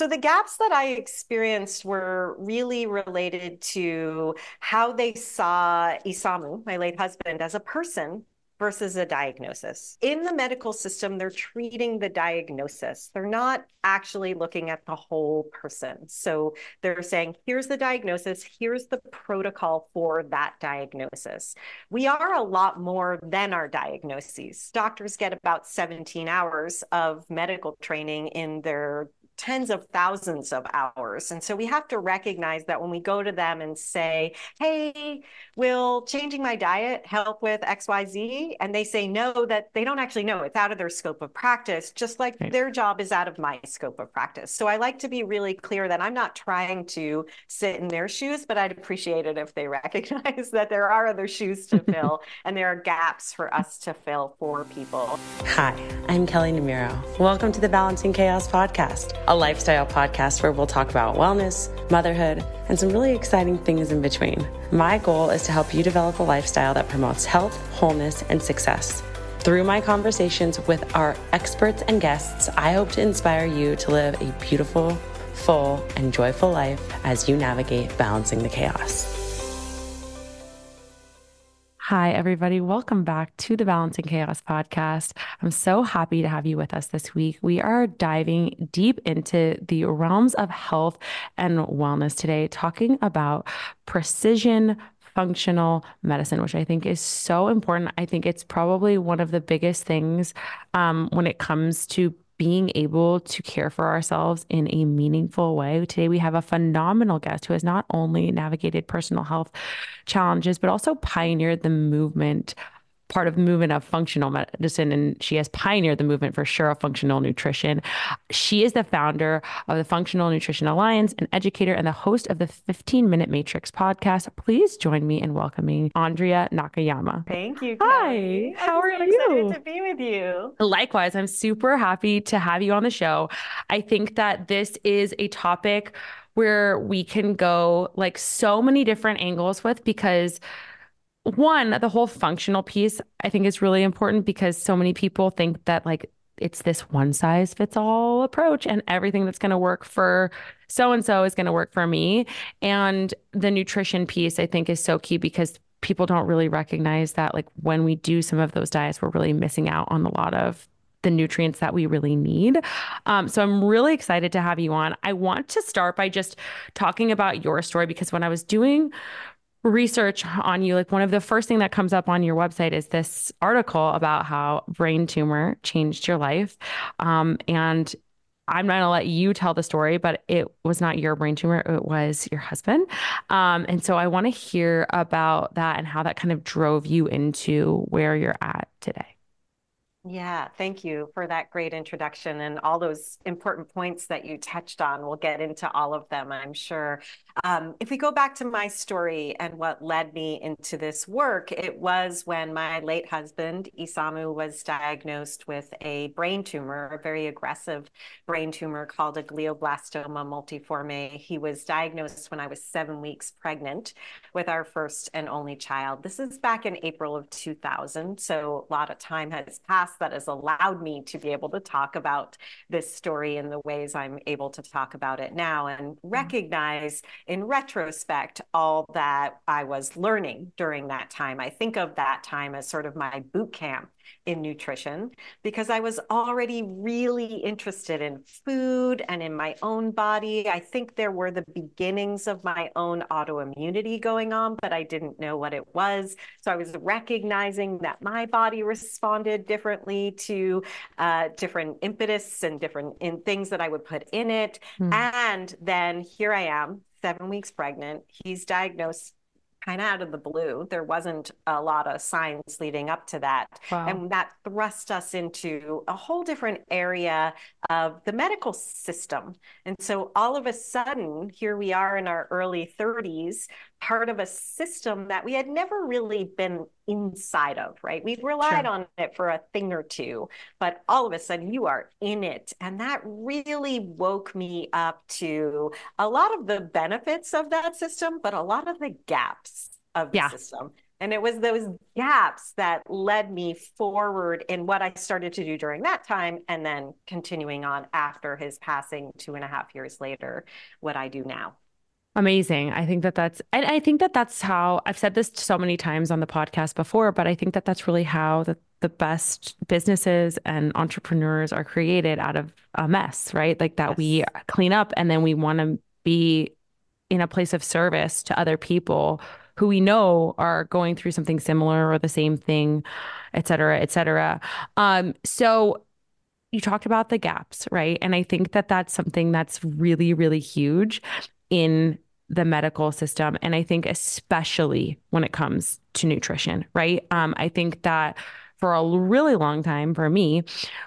So the gaps that I experienced were really related to how they saw Isamu, my late husband, as a person versus a diagnosis. In the medical system, they're treating the diagnosis. They're not actually looking at the whole person. So they're saying, here's the diagnosis, here's the protocol for that diagnosis. We are a lot more than our diagnoses. Doctors get about 17 hours of medical training in their tens of thousands of hours. And so we have to recognize that when we go to them and say, hey, will changing my diet help with XYZ? And they say no, that they don't actually know. It's out of their scope of practice, just like right. their job is out of my scope of practice. So I like to be really clear that I'm not trying to sit in their shoes, but I'd appreciate it if they recognize that there are other shoes to fill and there are gaps for us to fill for people. Hi, I'm Kelley Nemiro. Welcome to the Balancing Chaos podcast a lifestyle podcast where we'll talk about wellness, motherhood, and some really exciting things in between. My goal is to help you develop a lifestyle that promotes health, wholeness, and success. Through my conversations with our experts and guests, I hope to inspire you to live a beautiful, full, and joyful life as you navigate balancing the chaos. Hi, everybody. Welcome back to the Balancing Chaos podcast. I'm so happy to have you with us this week. We are diving deep into the realms of health and wellness today, talking about precision functional medicine, which I think is so important. I think it's probably one of the biggest things um, when it comes to being able to care for ourselves in a meaningful way. Today, we have a phenomenal guest who has not only navigated personal health challenges, but also pioneered the movement part of the movement of functional medicine and she has pioneered the movement for sure of functional nutrition. She is the founder of the Functional Nutrition Alliance, an educator and the host of the 15 Minute Matrix podcast. Please join me in welcoming Andrea Nakayama. Thank you. Kelley. Hi, how I'm are so you? to be with you. Likewise, I'm super happy to have you on the show. I think that this is a topic where we can go like so many different angles with because one, the whole functional piece, I think is really important because so many people think that like it's this one size fits all approach and everything that's going to work for so and so is going to work for me. And the nutrition piece, I think, is so key because people don't really recognize that like when we do some of those diets, we're really missing out on a lot of the nutrients that we really need. Um, so I'm really excited to have you on. I want to start by just talking about your story because when I was doing research on you, like one of the first thing that comes up on your website is this article about how brain tumor changed your life. Um, and I'm not to let you tell the story, but it was not your brain tumor. It was your husband. Um, and so I want to hear about that and how that kind of drove you into where you're at today. Yeah, thank you for that great introduction and all those important points that you touched on. We'll get into all of them, I'm sure. Um, if we go back to my story and what led me into this work, it was when my late husband, Isamu, was diagnosed with a brain tumor, a very aggressive brain tumor called a glioblastoma multiforme. He was diagnosed when I was seven weeks pregnant with our first and only child. This is back in April of 2000, so a lot of time has passed that has allowed me to be able to talk about this story in the ways I'm able to talk about it now and mm-hmm. recognize in retrospect all that I was learning during that time. I think of that time as sort of my boot camp in nutrition because I was already really interested in food and in my own body. I think there were the beginnings of my own autoimmunity going on, but I didn't know what it was. So I was recognizing that my body responded differently to uh, different impetus and different in things that I would put in it. Mm. And then here I am, seven weeks pregnant. He's diagnosed kind of out of the blue. There wasn't a lot of signs leading up to that. Wow. And that thrust us into a whole different area of the medical system. And so all of a sudden, here we are in our early 30s, part of a system that we had never really been inside of, right? We've relied sure. on it for a thing or two, but all of a sudden you are in it. And that really woke me up to a lot of the benefits of that system, but a lot of the gaps of the yeah. system And it was those gaps that led me forward in what I started to do during that time, and then continuing on after his passing two and a half years later, what I do now. Amazing. I think that that's, and I think that that's how I've said this so many times on the podcast before, but I think that that's really how the, the best businesses and entrepreneurs are created out of a mess, right? Like that yes. we clean up and then we want to be in a place of service to other people who we know are going through something similar or the same thing, et cetera, et cetera. Um, so you talked about the gaps, right? And I think that that's something that's really, really huge in the medical system. And I think, especially when it comes to nutrition, right? Um, I think that for a really long time for me,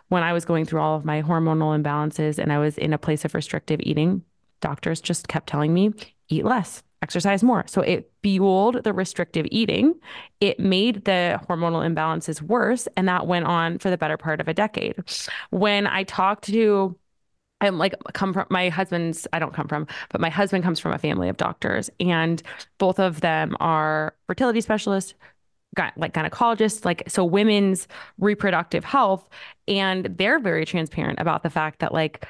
when I was going through all of my hormonal imbalances and I was in a place of restrictive eating, doctors just kept telling me, eat less, exercise more. So it fueled the restrictive eating. It made the hormonal imbalances worse. And that went on for the better part of a decade. When I talked to I'm like come from my husband's I don't come from, but my husband comes from a family of doctors and both of them are fertility specialists, like gynecologists, like so women's reproductive health and they're very transparent about the fact that like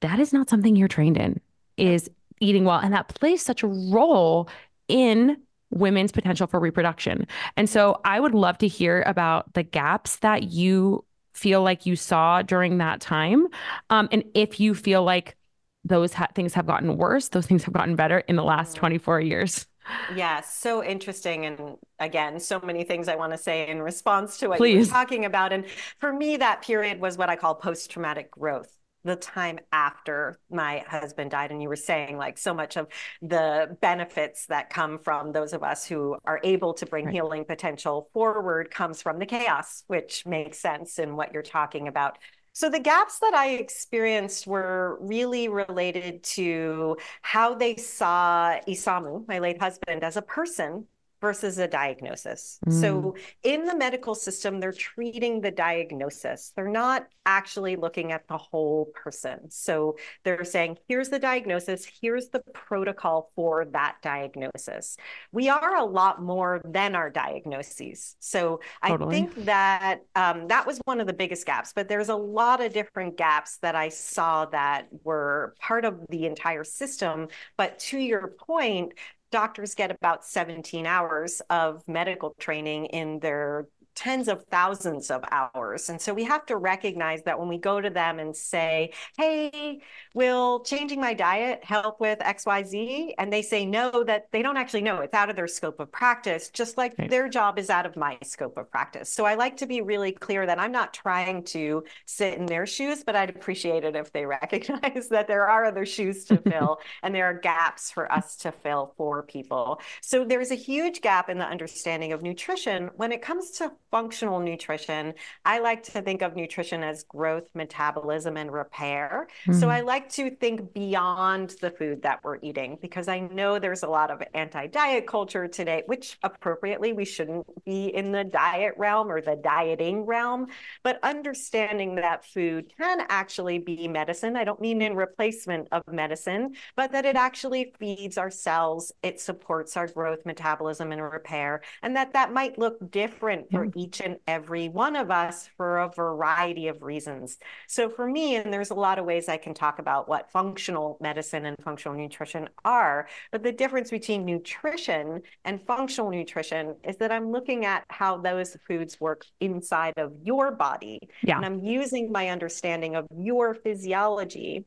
that is not something you're trained in is eating well and that plays such a role in women's potential for reproduction. And so I would love to hear about the gaps that you feel like you saw during that time. Um, and if you feel like those ha- things have gotten worse, those things have gotten better in the last mm-hmm. 24 years. Yeah, so interesting. And again, so many things I want to say in response to what Please. you're talking about. And for me, that period was what I call post traumatic growth the time after my husband died and you were saying like so much of the benefits that come from those of us who are able to bring right. healing potential forward comes from the chaos which makes sense in what you're talking about so the gaps that I experienced were really related to how they saw Isamu, my late husband, as a person versus a diagnosis. Mm. So in the medical system, they're treating the diagnosis. They're not actually looking at the whole person. So they're saying, here's the diagnosis, here's the protocol for that diagnosis. We are a lot more than our diagnoses. So totally. I think that um, that was one of the biggest gaps, but there's a lot of different gaps that I saw that were part of the entire system. But to your point, doctors get about 17 hours of medical training in their tens of thousands of hours. And so we have to recognize that when we go to them and say, hey, will changing my diet help with XYZ? And they say no, that they don't actually know. It's out of their scope of practice, just like right. their job is out of my scope of practice. So I like to be really clear that I'm not trying to sit in their shoes, but I'd appreciate it if they recognize that there are other shoes to fill and there are gaps for us to fill for people. So there's a huge gap in the understanding of nutrition when it comes to functional nutrition, I like to think of nutrition as growth, metabolism, and repair. Mm. So I hmm. like to think beyond the food that we're eating because I know there's a lot of anti diet culture today, which appropriately we shouldn't be in the diet realm or the dieting realm. But understanding that food can actually be medicine. I don't mean in replacement of medicine, but that it actually feeds our cells, it supports our growth, metabolism, and repair, and that that might look different for each each and every one of us for a variety of reasons. So for me, and there's a lot of ways I can talk about what functional medicine and functional nutrition are, but the difference between nutrition and functional nutrition is that I'm looking at how those foods work inside of your body. Yeah. And I'm using my understanding of your physiology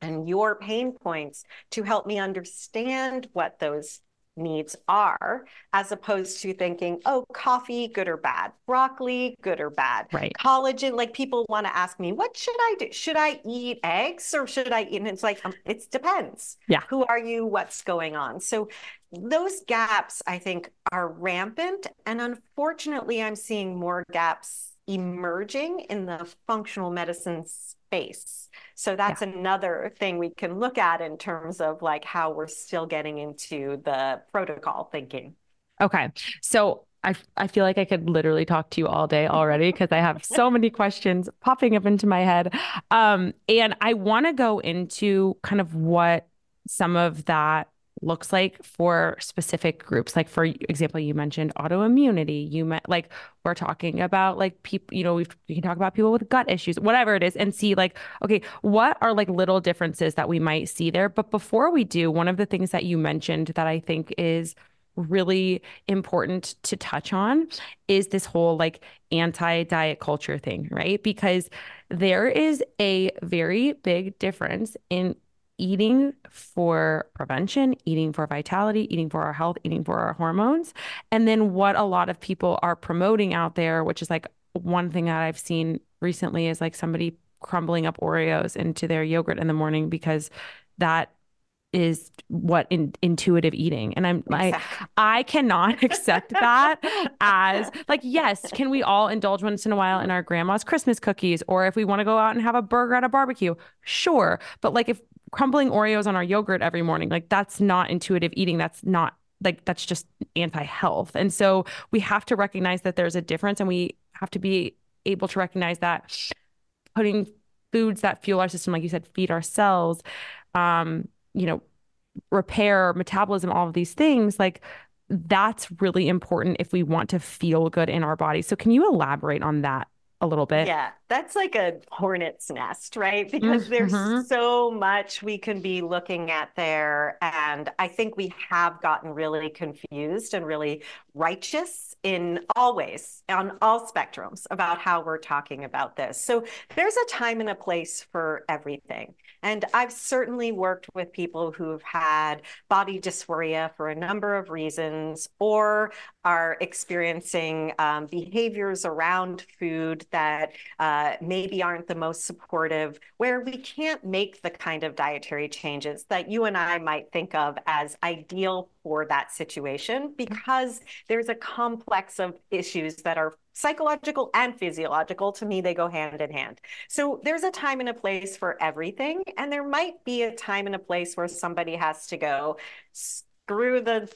and your pain points to help me understand what those needs are, as opposed to thinking, oh, coffee, good or bad, broccoli, good or bad, right? Collagen, like people want to ask me, what should I do? Should I eat eggs or should I eat? And it's like, um, it depends. Yeah. Who are you? What's going on? So those gaps, I think, are rampant. And unfortunately, I'm seeing more gaps emerging in the functional medicine space. So that's yeah. another thing we can look at in terms of like how we're still getting into the protocol thinking. Okay. So I, I feel like I could literally talk to you all day already because I have so many questions popping up into my head. Um, and I want to go into kind of what some of that looks like for specific groups. Like for example, you mentioned autoimmunity. You met like we're talking about like people, you know, we we can talk about people with gut issues, whatever it is, and see like, okay, what are like little differences that we might see there. But before we do, one of the things that you mentioned that I think is really important to touch on is this whole like anti diet culture thing, right? Because there is a very big difference in eating for prevention, eating for vitality, eating for our health, eating for our hormones. And then what a lot of people are promoting out there, which is like one thing that I've seen recently is like somebody crumbling up Oreos into their yogurt in the morning because that is what in, intuitive eating and i'm like exactly. i cannot accept that as like yes can we all indulge once in a while in our grandma's christmas cookies or if we want to go out and have a burger at a barbecue sure but like if crumbling oreos on our yogurt every morning like that's not intuitive eating. That's not like that's just anti-health. And so we have to recognize that there's a difference and we have to be able to recognize that putting foods that fuel our system like you said feed our cells um you know, repair, metabolism, all of these things, like that's really important if we want to feel good in our body. So, can you elaborate on that a little bit? Yeah, that's like a hornet's nest, right? Because mm-hmm. there's so much we can be looking at there. And I think we have gotten really confused and really righteous in all ways, on all spectrums, about how we're talking about this. So there's a time and a place for everything. And I've certainly worked with people who've had body dysphoria for a number of reasons or are experiencing um, behaviors around food that uh, maybe aren't the most supportive, where we can't make the kind of dietary changes that you and I might think of as ideal for that situation mm-hmm. because there's a complex of issues that are psychological and physiological. To me, they go hand in hand. So there's a time and a place for everything. And there might be a time and a place where somebody has to go screw the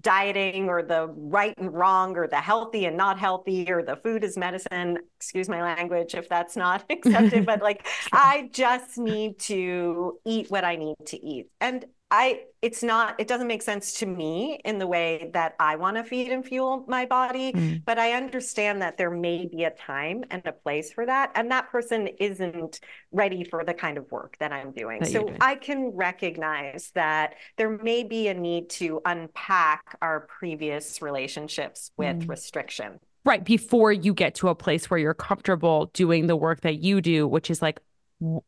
dieting or the right and wrong or the healthy and not healthy or the food is medicine excuse my language if that's not accepted but like i just need to eat what i need to eat and I it's not it doesn't make sense to me in the way that I want to feed and fuel my body, mm. but I understand that there may be a time and a place for that and that person isn't ready for the kind of work that I'm doing. That so doing. I can recognize that there may be a need to unpack our previous relationships with mm. restriction. Right, before you get to a place where you're comfortable doing the work that you do, which is like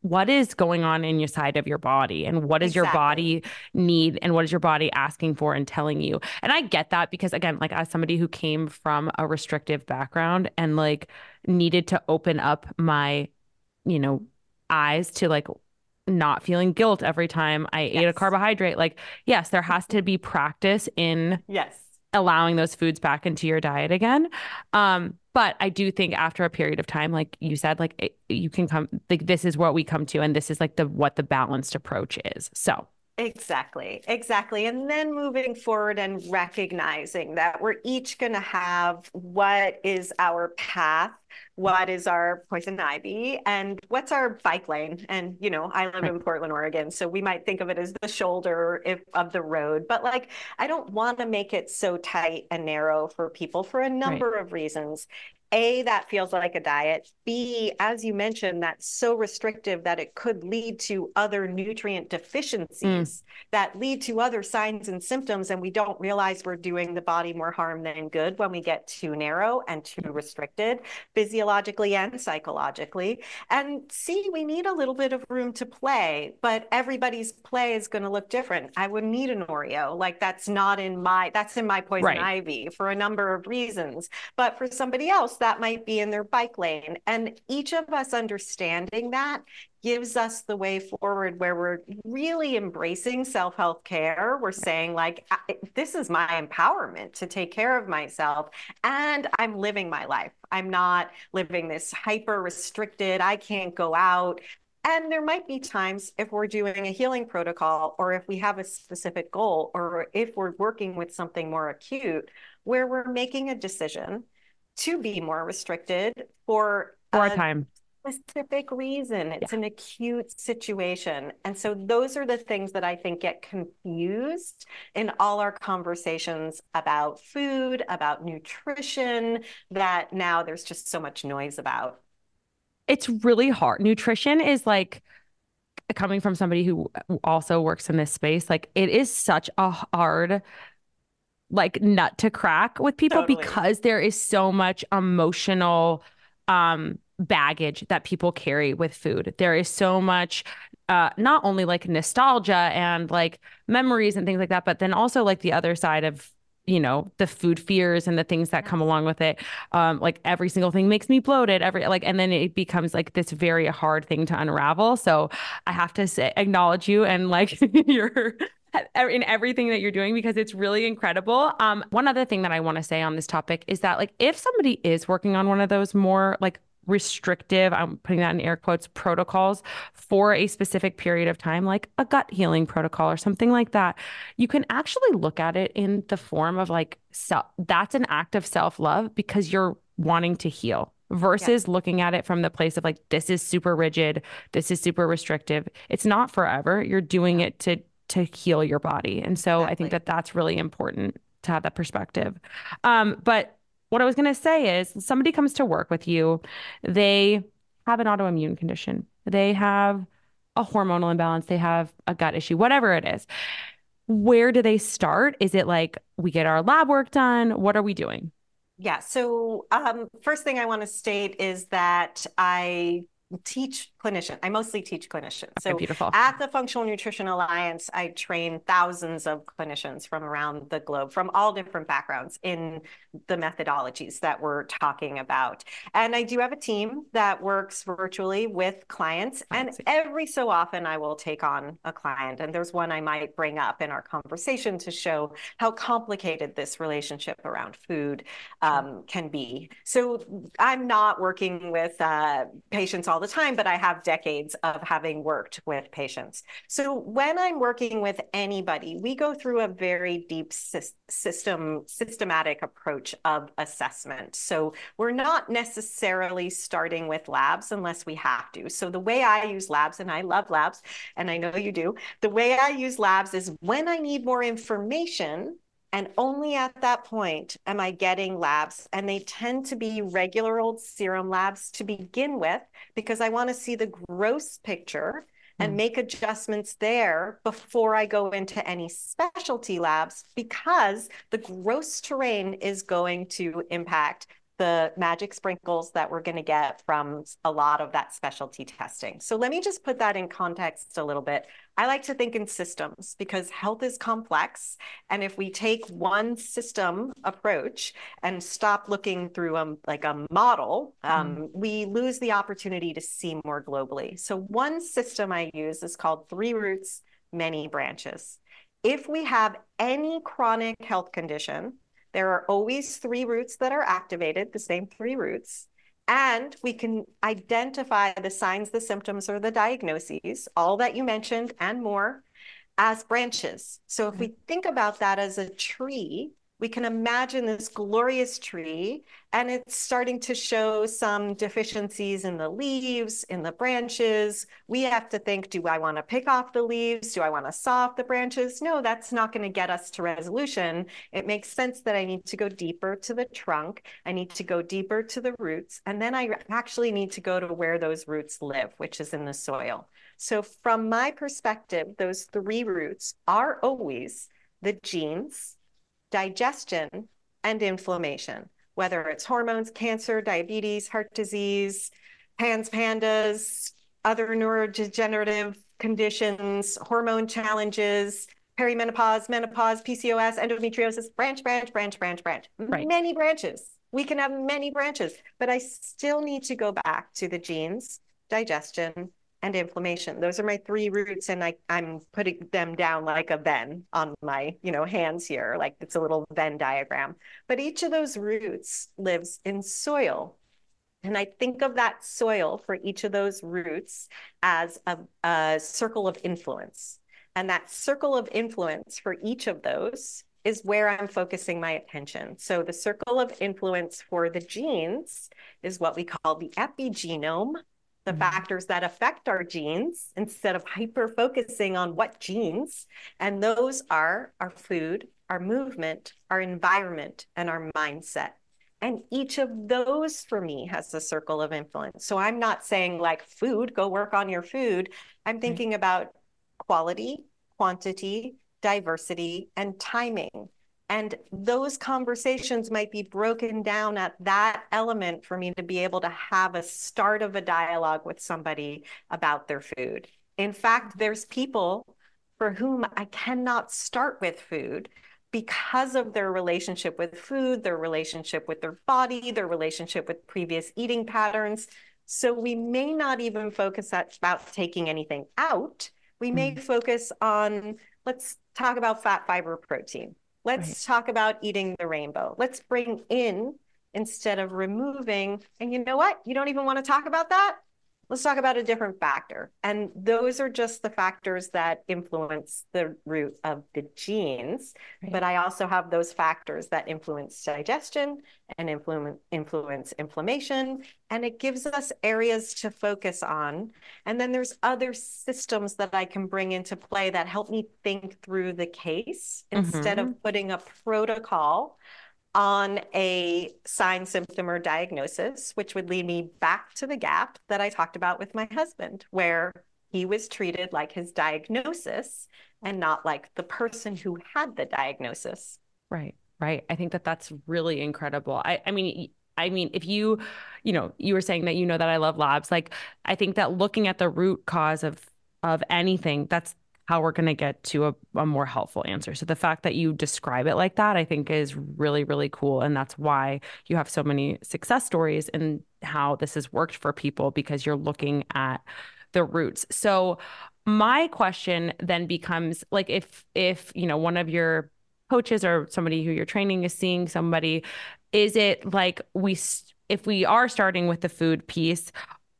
what is going on in your side of your body and what does exactly. your body need and what is your body asking for and telling you and i get that because again like as somebody who came from a restrictive background and like needed to open up my you know eyes to like not feeling guilt every time i yes. ate a carbohydrate like yes there has mm-hmm. to be practice in yes allowing those foods back into your diet again um but I do think after a period of time, like you said, like it, you can come, like this is what we come to, and this is like the what the balanced approach is. So Exactly, exactly. And then moving forward and recognizing that we're each going to have what is our path, what is our poison ivy, and what's our bike lane. And, you know, I live in Portland, Oregon, so we might think of it as the shoulder if, of the road. But like, I don't want to make it so tight and narrow for people for a number right. of reasons. A, that feels like a diet. B, as you mentioned, that's so restrictive that it could lead to other nutrient deficiencies mm. that lead to other signs and symptoms. And we don't realize we're doing the body more harm than good when we get too narrow and too restricted, physiologically and psychologically. And C, we need a little bit of room to play, but everybody's play is going to look different. I would need an Oreo. Like that's not in my, that's in my poison right. ivy for a number of reasons. But for somebody else, that might be in their bike lane. And each of us understanding that gives us the way forward where we're really embracing self health care. We're saying, like, this is my empowerment to take care of myself, and I'm living my life. I'm not living this hyper restricted, I can't go out. And there might be times if we're doing a healing protocol or if we have a specific goal or if we're working with something more acute where we're making a decision to be more restricted for for a time specific reason. It's yeah. an acute situation. And so those are the things that I think get confused in all our conversations about food, about nutrition, that now there's just so much noise about. It's really hard. Nutrition is like, coming from somebody who also works in this space, like it is such a hard like nut to crack with people totally. because there is so much emotional um baggage that people carry with food. There is so much uh not only like nostalgia and like memories and things like that, but then also like the other side of you know the food fears and the things that come along with it um like every single thing makes me bloated every like and then it becomes like this very hard thing to unravel so i have to say acknowledge you and like your in everything that you're doing because it's really incredible. Um, one other thing that I want to say on this topic is that like if somebody is working on one of those more like restrictive, I'm putting that in air quotes, protocols for a specific period of time, like a gut healing protocol or something like that, you can actually look at it in the form of like, self, that's an act of self love because you're wanting to heal versus yeah. looking at it from the place of like, this is super rigid, this is super restrictive. It's not forever. You're doing it to to heal your body. And so exactly. I think that that's really important to have that perspective. Um, but what I was going to say is somebody comes to work with you, they have an autoimmune condition, they have a hormonal imbalance, they have a gut issue, whatever it is. Where do they start? Is it like we get our lab work done? What are we doing? Yeah. So, um, first thing I want to state is that I teach clinician. I mostly teach clinicians. So okay, beautiful. at the Functional Nutrition Alliance, I train thousands of clinicians from around the globe, from all different backgrounds in the methodologies that we're talking about. And I do have a team that works virtually with clients. And every so often I will take on a client. And there's one I might bring up in our conversation to show how complicated this relationship around food um, can be. So I'm not working with uh, patients all the time, but I have have decades of having worked with patients. So when I'm working with anybody, we go through a very deep system, systematic approach of assessment. So we're not necessarily starting with labs unless we have to. So the way I use labs, and I love labs, and I know you do, the way I use labs is when I need more information, and only at that point am I getting labs. And they tend to be regular old serum labs to begin with, because I want to see the gross picture and hmm. make adjustments there before I go into any specialty labs, because the gross terrain is going to impact the magic sprinkles that we're going to get from a lot of that specialty testing. So let me just put that in context a little bit. I like to think in systems because health is complex. And if we take one system approach and stop looking through a, like a model, um, mm. we lose the opportunity to see more globally. So one system I use is called three roots, many branches. If we have any chronic health condition, there are always three roots that are activated, the same three roots. And we can identify the signs, the symptoms, or the diagnoses, all that you mentioned and more, as branches. So if we mm-hmm. think about that as a tree, we can imagine this glorious tree and it's starting to show some deficiencies in the leaves, in the branches. We have to think, do I want to pick off the leaves? Do I want to saw off the branches? No, that's not going to get us to resolution. It makes sense that I need to go deeper to the trunk. I need to go deeper to the roots. And then I actually need to go to where those roots live, which is in the soil. So from my perspective, those three roots are always the genes, digestion, and inflammation, whether it's hormones, cancer, diabetes, heart disease, PANS, PANDAS, other neurodegenerative conditions, hormone challenges, perimenopause, menopause, PCOS, endometriosis, branch, branch, branch, branch, branch. Right. Many branches. We can have many branches, but I still need to go back to the genes, digestion, and inflammation. Those are my three roots, and I, I'm putting them down like a Venn on my, you know, hands here, like it's a little Venn diagram. But each of those roots lives in soil. And I think of that soil for each of those roots as a, a circle of influence. And that circle of influence for each of those is where I'm focusing my attention. So the circle of influence for the genes is what we call the epigenome the mm-hmm. factors that affect our genes instead of hyper focusing on what genes. And those are our food, our movement, our environment, and our mindset. And each of those for me has a circle of influence. So I'm not saying like food, go work on your food. I'm thinking about quality, quantity, diversity, and timing. And those conversations might be broken down at that element for me to be able to have a start of a dialogue with somebody about their food. In fact, there's people for whom I cannot start with food because of their relationship with food, their relationship with their body, their relationship with previous eating patterns. So we may not even focus about taking anything out. We may mm. focus on, let's talk about fat, fiber, protein. Let's right. talk about eating the rainbow. Let's bring in instead of removing. And you know what? You don't even want to talk about that? Let's talk about a different factor. And those are just the factors that influence the root of the genes. Right. But I also have those factors that influence digestion and influence, influence inflammation. And it gives us areas to focus on. And then there's other systems that I can bring into play that help me think through the case mm-hmm. instead of putting a protocol on a sign, symptom, or diagnosis, which would lead me back to the gap that I talked about with my husband, where he was treated like his diagnosis and not like the person who had the diagnosis. Right, right. I think that that's really incredible. I, I mean, I mean, if you, you know, you were saying that you know that I love labs. Like, I think that looking at the root cause of of anything, that's how we're going to get to a, a more helpful answer. So the fact that you describe it like that, I think is really, really cool. And that's why you have so many success stories and how this has worked for people because you're looking at the roots. So my question then becomes like if if you know one of your coaches or somebody who you're training is seeing somebody is it like we if we are starting with the food piece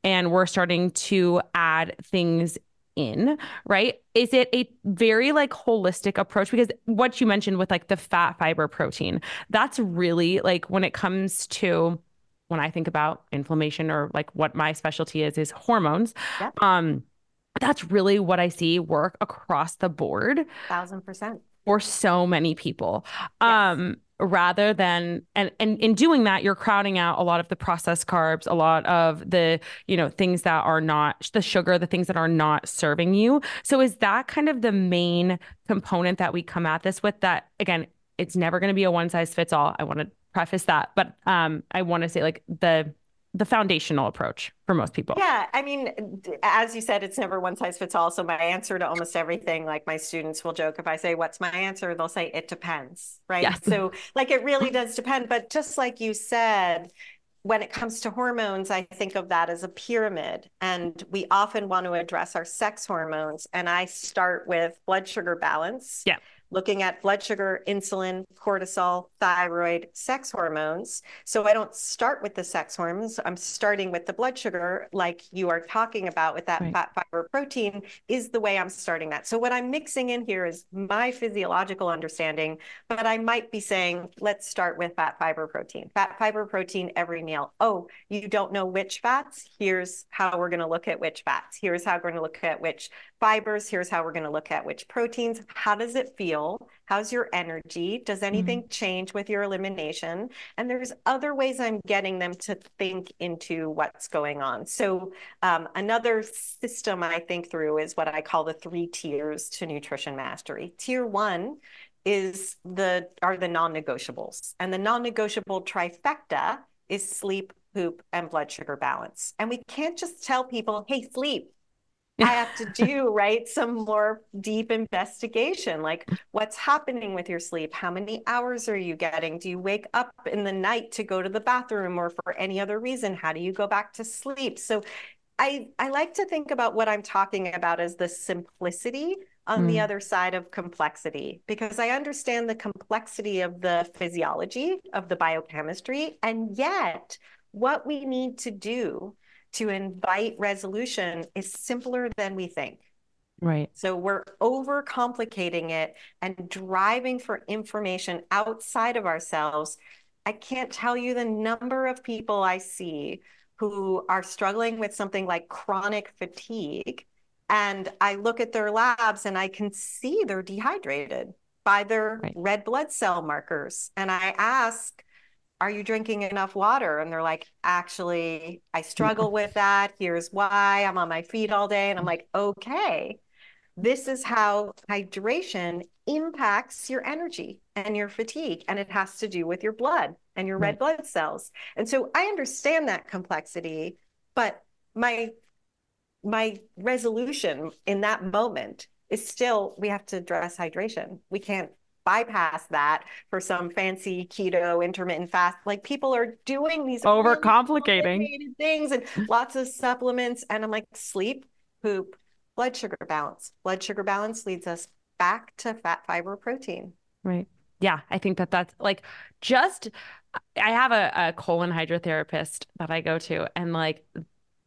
and we're starting to add things in, right? Is it a very like holistic approach? Because what you mentioned with like the fat fiber protein, that's really like when it comes to when I think about inflammation or like what my specialty is, is hormones. Um, that's really what I see work across the board. Thousand percent. For so many people. Yes. Um, rather than and and in doing that you're crowding out a lot of the processed carbs a lot of the you know things that are not the sugar the things that are not serving you. So is that kind of the main component that we come at this with that again it's never going to be a one size fits all. I want to preface that but um i want to say like the the foundational approach for most people. Yeah, I mean, as you said, it's never one size fits all. So my answer to almost everything, like my students will joke if I say, "What's my answer?" They'll say, "It depends." Right. Yes. So like it really does depend. But just like you said, when it comes to hormones, I think of that as a pyramid. And we often want to address our sex hormones. And I start with blood sugar balance. Yeah looking at blood sugar, insulin, cortisol, thyroid, sex hormones. So I don't start with the sex hormones. I'm starting with the blood sugar, like you are talking about with that right. fat, fiber, protein, is the way I'm starting that. So what I'm mixing in here is my physiological understanding, but I might be saying, let's start with fat, fiber, protein. Fat, fiber, protein every meal. Oh, you don't know which fats? Here's how we're going to look at which fats. Here's how we're going to look at which fibers. Here's how we're going to look at which proteins. How does it feel? How's your energy? Does anything mm-hmm. change with your elimination? And there's other ways I'm getting them to think into what's going on. So um, another system I think through is what I call the three tiers to nutrition mastery. Tier one is the are the non-negotiables, and the non-negotiable trifecta is sleep, poop, and blood sugar balance. And we can't just tell people, "Hey, sleep." I have to do, right? Some more deep investigation, like what's happening with your sleep? How many hours are you getting? Do you wake up in the night to go to the bathroom or for any other reason? How do you go back to sleep? So I, I like to think about what I'm talking about as the simplicity on mm. the other side of complexity, because I understand the complexity of the physiology, of the biochemistry, and yet what we need to do to invite resolution is simpler than we think. Right. So we're overcomplicating it and driving for information outside of ourselves. I can't tell you the number of people I see who are struggling with something like chronic fatigue. And I look at their labs and I can see they're dehydrated by their right. red blood cell markers. And I ask, are you drinking enough water? And they're like, actually, I struggle with that. Here's why I'm on my feet all day. And I'm like, okay, this is how hydration impacts your energy and your fatigue. And it has to do with your blood and your red blood cells. And so I understand that complexity, but my my resolution in that moment is still we have to address hydration. We can't bypass that for some fancy keto intermittent fast. Like people are doing these overcomplicating really things and lots of supplements. And I'm like, sleep, poop, blood sugar balance. Blood sugar balance leads us back to fat, fiber, protein. Right. Yeah. I think that that's like just, I have a, a colon hydrotherapist that I go to, and like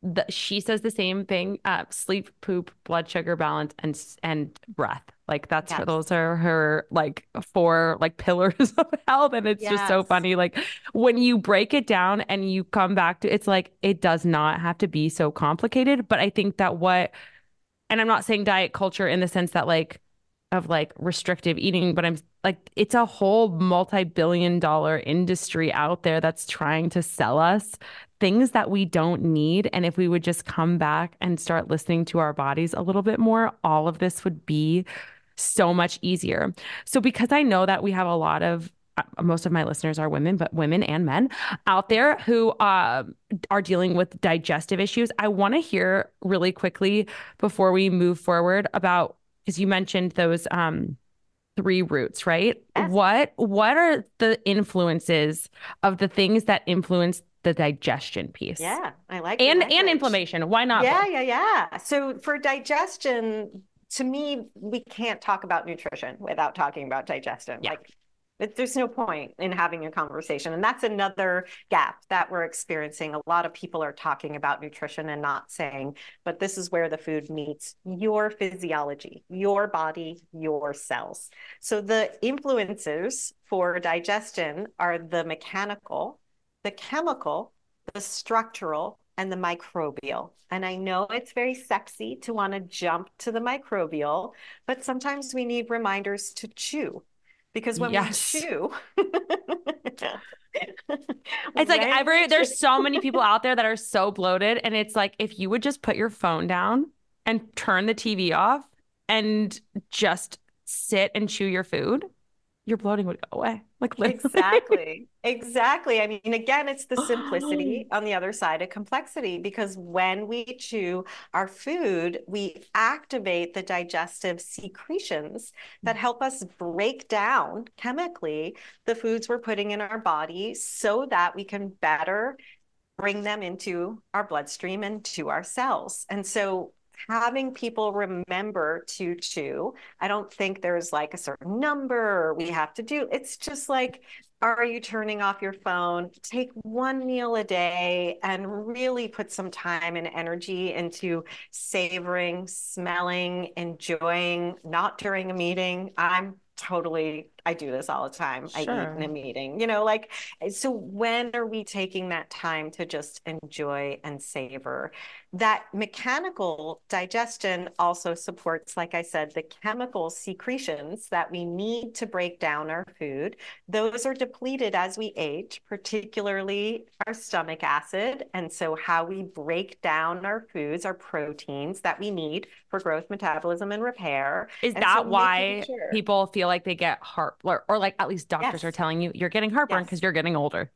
the, she says the same thing uh, sleep poop blood sugar balance and and breath like that's yes. those are her like four like pillars of health and it's yes. just so funny like when you break it down and you come back to it's like it does not have to be so complicated but i think that what and i'm not saying diet culture in the sense that like of like restrictive eating, but I'm like, it's a whole multi billion dollar industry out there that's trying to sell us things that we don't need. And if we would just come back and start listening to our bodies a little bit more, all of this would be so much easier. So, because I know that we have a lot of uh, most of my listeners are women, but women and men out there who uh, are dealing with digestive issues. I want to hear really quickly before we move forward about because you mentioned those um, three roots, right? Yes. What what are the influences of the things that influence the digestion piece? Yeah, I like and and inflammation. Why not? Yeah, yeah, yeah. So for digestion, to me, we can't talk about nutrition without talking about digestion. Yeah. Like there's no point in having a conversation. And that's another gap that we're experiencing. A lot of people are talking about nutrition and not saying, but this is where the food meets your physiology, your body, your cells. So the influences for digestion are the mechanical, the chemical, the structural, and the microbial. And I know it's very sexy to want to jump to the microbial, but sometimes we need reminders to chew because when yes. we chew it's like every there's so many people out there that are so bloated and it's like if you would just put your phone down and turn the TV off and just sit and chew your food your bloating would go away. Like literally. exactly, exactly. I mean, again, it's the simplicity on the other side of complexity because when we chew our food, we activate the digestive secretions that mm. help us break down chemically the foods we're putting in our body so that we can better bring them into our bloodstream and to our cells. And so having people remember to chew. I don't think there's like a certain number we have to do. It's just like, are you turning off your phone? Take one meal a day and really put some time and energy into savoring, smelling, enjoying, not during a meeting. I'm totally I do this all the time. Sure. I eat in a meeting, you know, like, eh, so when are we taking that time to just enjoy and savor? That mechanical digestion also supports, like I said, the chemical secretions that we need to break down our food. Those are depleted as we age, particularly our stomach acid. And so, how we break down our foods, our proteins that we need for growth, metabolism, and repair. Is and that so why sure. people feel like they get heart or, or like at least doctors yes. are telling you you're getting heartburn because yes. you're getting older.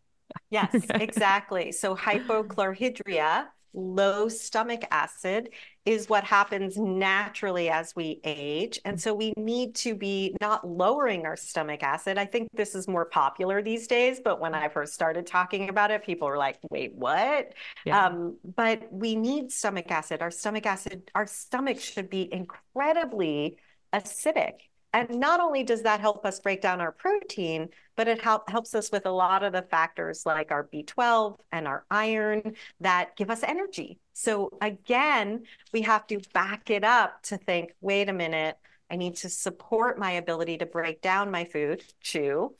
Yes, exactly. So hypochlorhydria, low stomach acid, is what happens naturally as we age. And so we need to be not lowering our stomach acid. I think this is more popular these days, but when I first started talking about it, people were like, wait, what? Yeah. Um, but we need stomach acid. Our stomach acid, our stomach should be incredibly acidic. And not only does that help us break down our protein, but it help, helps us with a lot of the factors like our B12 and our iron that give us energy. So again, we have to back it up to think, wait a minute, I need to support my ability to break down my food, chew,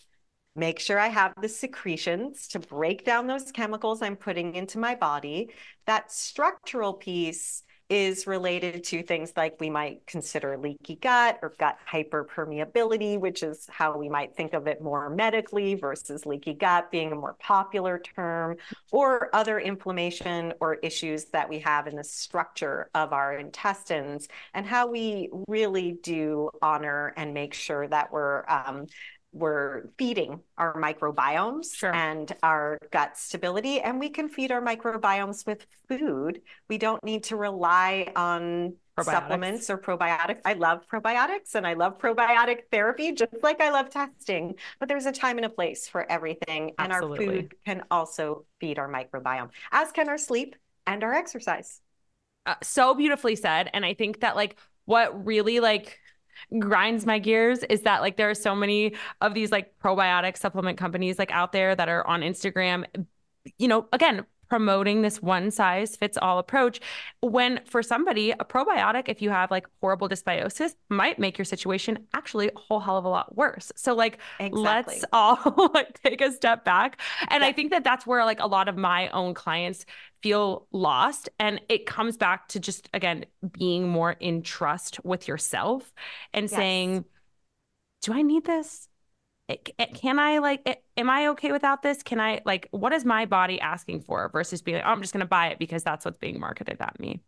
make sure I have the secretions to break down those chemicals I'm putting into my body. That structural piece is related to things like we might consider leaky gut or gut hyperpermeability, which is how we might think of it more medically versus leaky gut being a more popular term, or other inflammation or issues that we have in the structure of our intestines, and how we really do honor and make sure that we're um, we're feeding our microbiomes sure. and our gut stability and we can feed our microbiomes with food we don't need to rely on supplements or probiotics i love probiotics and i love probiotic therapy just like i love testing but there's a time and a place for everything Absolutely. and our food can also feed our microbiome as can our sleep and our exercise uh, so beautifully said and i think that like what really like grinds my gears is that like there are so many of these like probiotic supplement companies like out there that are on Instagram. You know again promoting this one size fits all approach when for somebody a probiotic if you have like horrible dysbiosis might make your situation actually a whole hell of a lot worse so like exactly. let's all like take a step back and yeah. i think that that's where like a lot of my own clients feel lost and it comes back to just again being more in trust with yourself and yes. saying do i need this Eh, eh, can I like, eh, am I okay without this? Can I like, what is my body asking for versus being like, oh, I'm just going to buy it because that's what's being marketed at me.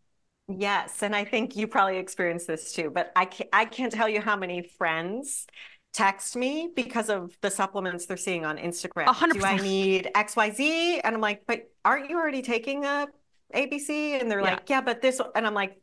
Yes. And I think you probably experienced this too, but I can't, I can't tell you how many friends text me because of the supplements they're seeing on Instagram. 100%. Do I need XYZ? And I'm like, but aren't you already taking a ABC? And they're yeah. like, yeah, but this, and I'm like,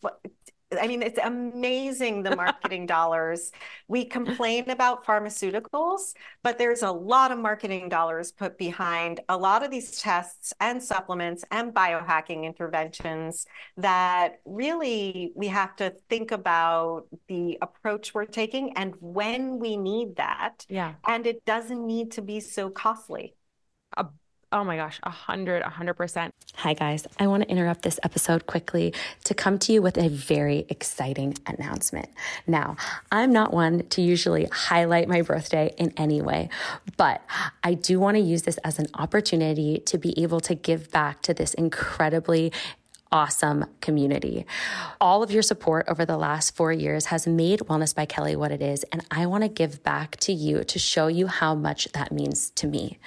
I mean, it's amazing the marketing dollars. We complain about pharmaceuticals, but there's a lot of marketing dollars put behind a lot of these tests and supplements and biohacking interventions that really we have to think about the approach we're taking and when we need that. Yeah. And it doesn't need to be so costly. Oh my gosh, a hundred, a hundred percent. Hi guys, I want to interrupt this episode quickly to come to you with a very exciting announcement. Now, I'm not one to usually highlight my birthday in any way, but I do want to use this as an opportunity to be able to give back to this incredibly awesome community. All of your support over the last four years has made Wellness by Kelley what it is. And I want to give back to you to show you how much that means to me.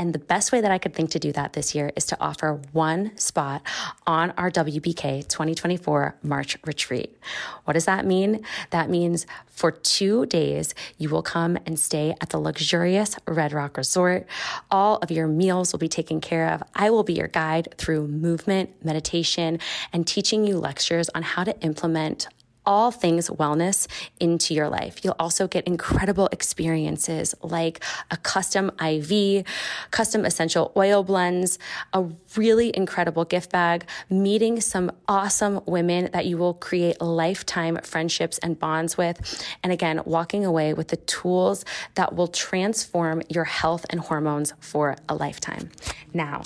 And the best way that I could think to do that this year is to offer one spot on our WBK 2024 March retreat. What does that mean? That means for two days, you will come and stay at the luxurious Red Rock Resort. All of your meals will be taken care of. I will be your guide through movement, meditation, and teaching you lectures on how to implement all things wellness into your life. You'll also get incredible experiences like a custom IV, custom essential oil blends, a really incredible gift bag, meeting some awesome women that you will create lifetime friendships and bonds with. And again, walking away with the tools that will transform your health and hormones for a lifetime. Now,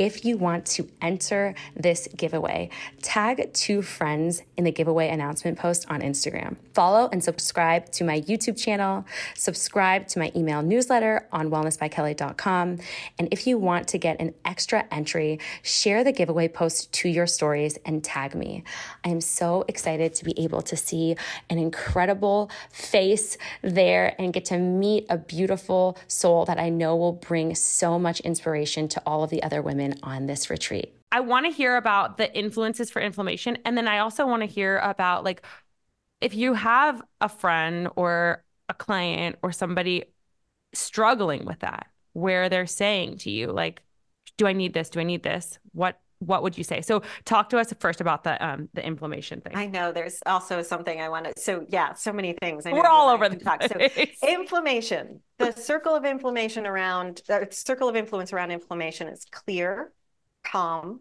if you want to enter this giveaway, tag two friends in the giveaway announcement post on Instagram. Follow and subscribe to my YouTube channel, subscribe to my email newsletter on wellnessbykelley.com. And if you want to get an extra entry, share the giveaway post to your stories and tag me. I am so excited to be able to see an incredible face there and get to meet a beautiful soul that I know will bring so much inspiration to all of the other women on this retreat. I want to hear about the influences for inflammation. And then I also want to hear about like if you have a friend or a client or somebody struggling with that, where they're saying to you, like, do I need this? Do I need this? What what would you say? So talk to us first about the um the inflammation thing. I know there's also something I want to so yeah, so many things. We're all over the talk. So inflammation, the circle of inflammation around the circle of influence around inflammation is clear, calm,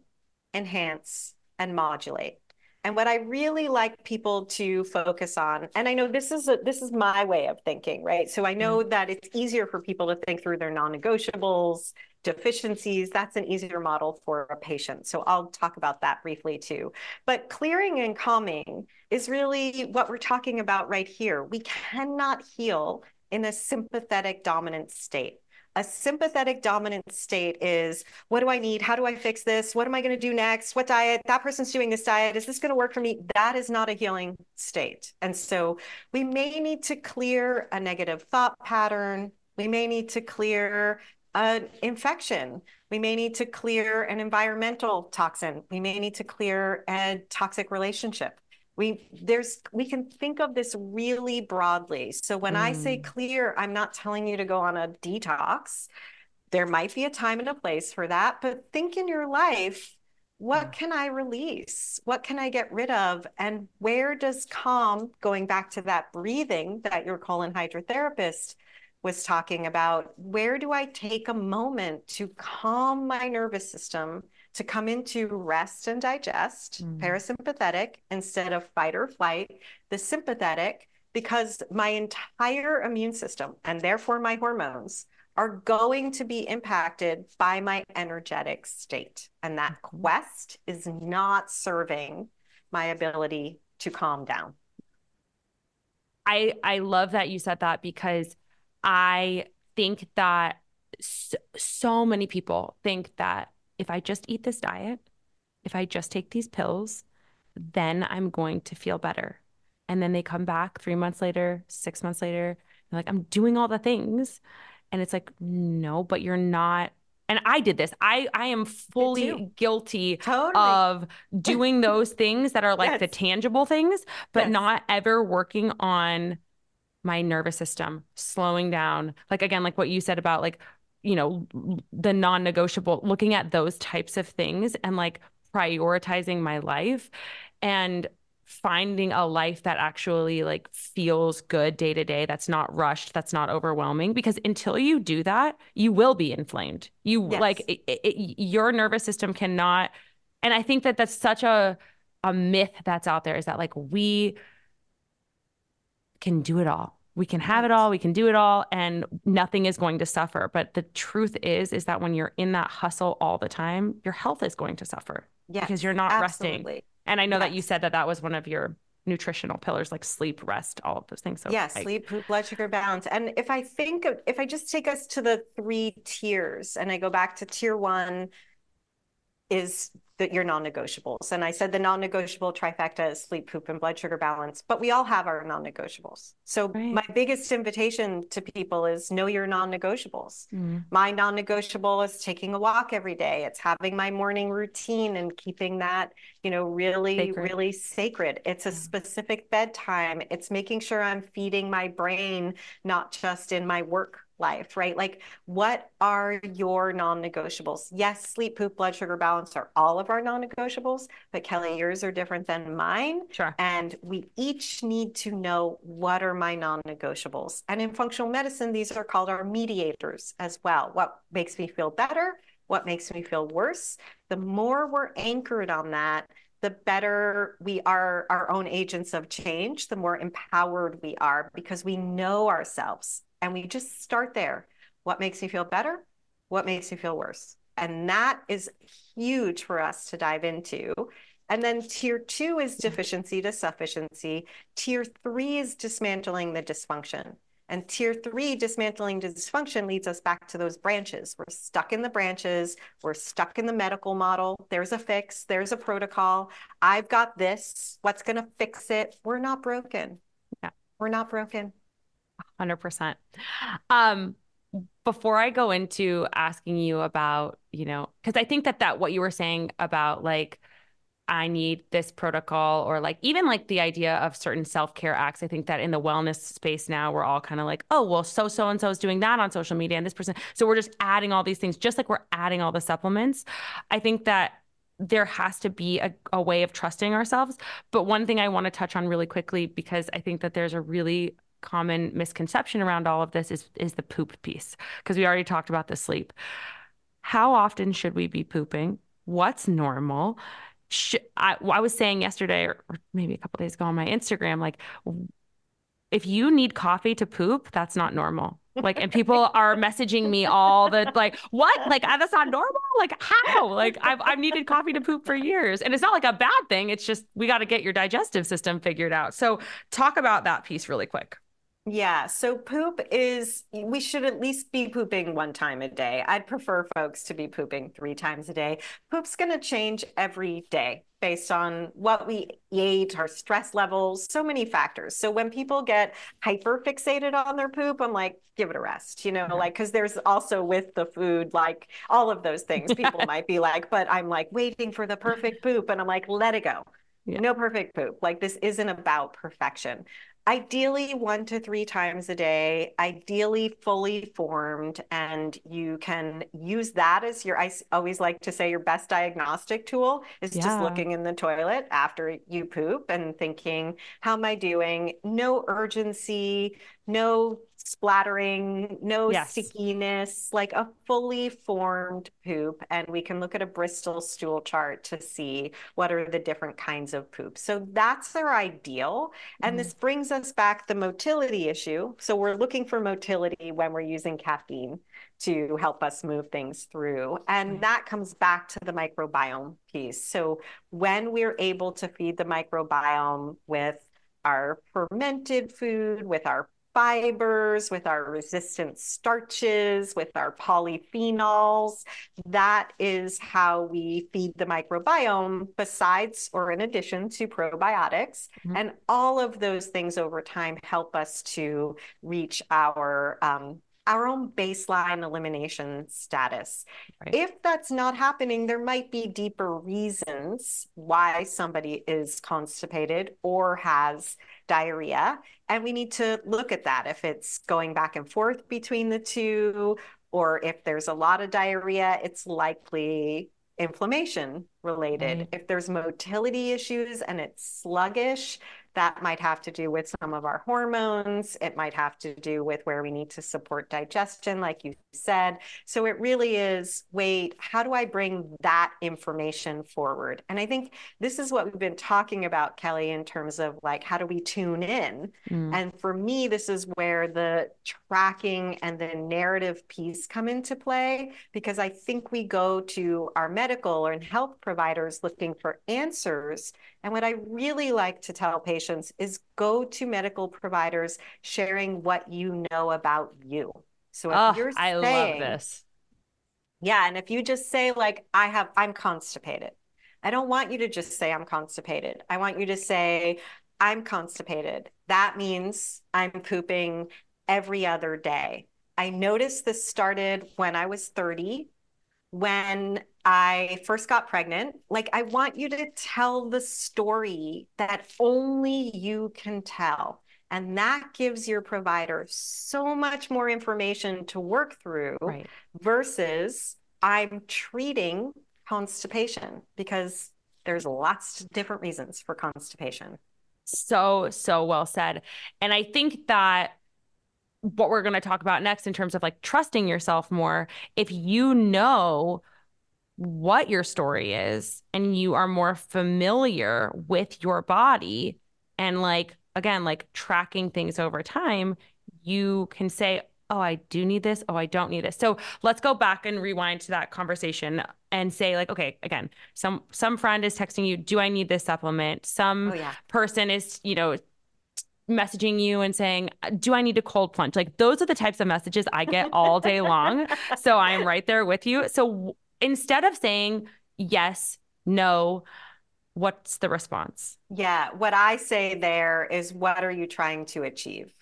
enhance, and modulate. And what I really like people to focus on, and I know this is a, this is my way of thinking, right? So I know mm. that it's easier for people to think through their non-negotiables, deficiencies. That's an easier model for a patient. So I'll talk about that briefly too. But clearing and calming is really what we're talking about right here. We cannot heal in a sympathetic dominant state. A sympathetic dominant state is what do I need? How do I fix this? What am I going to do next? What diet? That person's doing this diet. Is this going to work for me? That is not a healing state. And so we may need to clear a negative thought pattern. We may need to clear an infection. We may need to clear an environmental toxin. We may need to clear a toxic relationship. We there's we can think of this really broadly. So when mm. I say mm. clear, I'm not telling you to go on a detox. There might be a time and a place for that, but think in your life, what mm. can I release? What can I get rid of? And where does calm, going back to that breathing that your colon hydrotherapist was talking about where do I take a moment to calm my nervous system to come into rest and digest, mm. parasympathetic instead of fight or flight, the sympathetic, because my entire immune system and therefore my hormones are going to be impacted by my energetic state. And that mm-hmm. quest is not serving my ability to calm down. I I love that you said that because I think that so, so many people think that if I just eat this diet, if I just take these pills, then I'm going to feel better. And then they come back three months later, six months later, like, I'm doing all the things. And it's like, no, but you're not. And I did this. I I am fully guilty totally. of doing those things that are like yes. the tangible things, but yes. not ever working on my nervous system slowing down like again like what you said about like you know the non-negotiable looking at those types of things and like prioritizing my life and finding a life that actually like feels good day to day that's not rushed that's not overwhelming because until you do that you will be inflamed you yes. like it, it, your nervous system cannot and i think that that's such a a myth that's out there is that like we can do it all. We can have it all, we can do it all and nothing is going to suffer. But the truth is is that when you're in that hustle all the time, your health is going to suffer. Yes, because you're not absolutely. resting. And I know yes. that you said that that was one of your nutritional pillars like sleep rest all of those things so yeah sleep blood sugar balance and if i think of, if i just take us to the three tiers and i go back to tier one is that your non-negotiables. And I said the non-negotiable trifecta is sleep, poop, and blood sugar balance, but we all have our non-negotiables. So right. my biggest invitation to people is know your non-negotiables. Mm. My non-negotiable is taking a walk every day. It's having my morning routine and keeping that, you know, really, sacred. really sacred. It's a specific bedtime. It's making sure I'm feeding my brain, not just in my work life, right? Like, what are your non negotiables? Yes, sleep, poop, blood sugar balance are all of our non negotiables, but Kelley, yours are different than mine. Sure. And we each need to know what are my non negotiables. And in functional medicine, these are called our mediators as well. What makes me feel better? What makes me feel worse? The more we're anchored on that, the better we are our own agents of change, the more empowered we are because we know ourselves and we just start there. What makes you feel better? What makes you feel worse? And that is huge for us to dive into. And then tier two is deficiency to sufficiency. Tier three is dismantling the dysfunction. And tier three, dismantling dysfunction, leads us back to those branches. We're stuck in the branches. We're stuck in the medical model. There's a fix, there's a protocol. I've got this. What's going to fix it? We're not broken. Yeah. We're not broken. 100%. Um, before I go into asking you about, you know, because I think that that what you were saying about like, I need this protocol, or like even like the idea of certain self care acts. I think that in the wellness space now, we're all kind of like, oh, well, so so and so is doing that on social media, and this person. So we're just adding all these things, just like we're adding all the supplements. I think that there has to be a, a way of trusting ourselves. But one thing I want to touch on really quickly, because I think that there's a really common misconception around all of this is is the poop piece because we already talked about the sleep. How often should we be pooping? What's normal? Should, I, I was saying yesterday or, maybe a couple days ago on my Instagram, like if you need coffee to poop, that's not normal. Like, and people are messaging me all the like, what? Like, ah, that's not normal. Like, how? Like, I've I've needed coffee to poop for years, and it's not like a bad thing. It's just we got to get your digestive system figured out. So, talk about that piece really quick. Yeah, so poop is, we should at least be pooping one time a day. I'd prefer folks to be pooping three times a day. Poop's going to change every day based on what we ate, our stress levels, so many factors. So when people get hyper fixated on their poop, I'm like, give it a rest, you know, yeah. like, because there's also with the food, like all of those things, people might be like, but I'm like waiting for the perfect poop. And I'm like, let it go. Yeah. No perfect poop. Like this isn't about perfection ideally one to three times a day, ideally fully formed, and you can use that as your, I always like to say, your best diagnostic tool is yeah. just looking in the toilet after you poop and thinking, how am I doing? No urgency, no splattering, no yes. stickiness, like a fully formed poop. And we can look at a Bristol stool chart to see what are the different kinds of poop. So that's our ideal. And mm-hmm. this brings us back the motility issue. So we're looking for motility when we're using caffeine to help us move things through. And that comes back to the microbiome piece. So when we're able to feed the microbiome with our fermented food, with our fibers, with our resistant starches, with our polyphenols. That is how we feed the microbiome, besides or in addition to probiotics. Mm-hmm. And all of those things over time help us to reach our um, our own baseline elimination status. Right. If that's not happening, there might be deeper reasons why somebody is constipated or has diarrhea. And we need to look at that if it's going back and forth between the two, or if there's a lot of diarrhea, it's likely inflammation related. Right. If there's motility issues and it's sluggish, that might have to do with some of our hormones. It might have to do with where we need to support digestion, like you said. So it really is wait, how do I bring that information forward? And I think this is what we've been talking about, Kelley, in terms of like, how do we tune in? Mm. And for me, this is where the tracking and the narrative piece come into play, because I think we go to our medical or health providers looking for answers and what I really like to tell patients is go to medical providers sharing what you know about you. So if oh, you're saying, I love this. Yeah. And if you just say, like, I have, I'm constipated, I don't want you to just say, I'm constipated. I want you to say, I'm constipated. That means I'm pooping every other day. I noticed this started when I was 30 when I first got pregnant, like I want you to tell the story that only you can tell. And that gives your provider so much more information to work through right. versus I'm treating constipation because there's lots of different reasons for constipation. So, so well said. And I think that what we're going to talk about next in terms of like trusting yourself more. If you know what your story is and you are more familiar with your body and like again like tracking things over time you can say oh i do need this. Oh i don't need this. So let's go back and rewind to that conversation and say like okay again some some friend is texting you do i need this supplement some oh, yeah. person is you know messaging you and saying, Do I need a cold plunge? Like, those are the types of messages I get all day long. so I am right there with you. So instead of saying yes, no, what's the response? Yeah. What I say there is, What are you trying to achieve?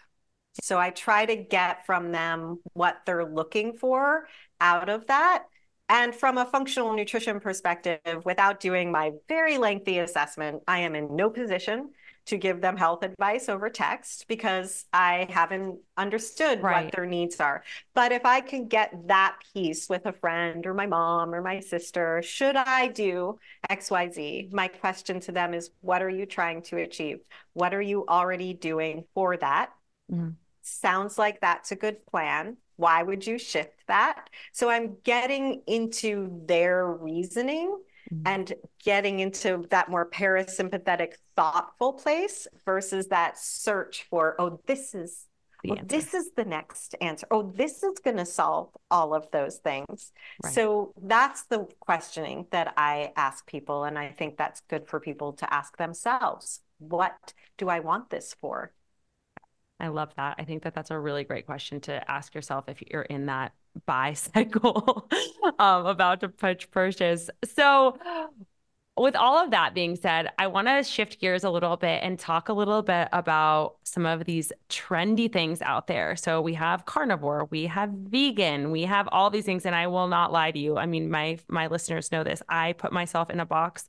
So I try to get from them what they're looking for out of that. And from a functional nutrition perspective, without doing my very lengthy assessment, I am in no position to give them health advice over text because I haven't understood right. what their needs are. But if I can get that piece with a friend or my mom or my sister, should I do XYZ? My question to them is what are you trying to achieve? What are you already doing for that? Mm. Sounds like that's a good plan. Why would you shift that? So I'm getting into their reasoning mm-hmm. and getting into that more parasympathetic, thoughtful place versus that search for, oh, this is oh, this is the next answer. Oh, this is going to solve all of those things. Right. So that's the questioning that I ask people. And I think that's good for people to ask themselves. What do I want this for? I love that. I think that that's a really great question to ask yourself if you're in that buy cycle um, about to purchase. So, with all of that being said, I want to shift gears a little bit and talk a little bit about some of these trendy things out there. So we have carnivore, we have vegan, we have all these things and I will not lie to you. I mean, my my listeners know this. I put myself in a box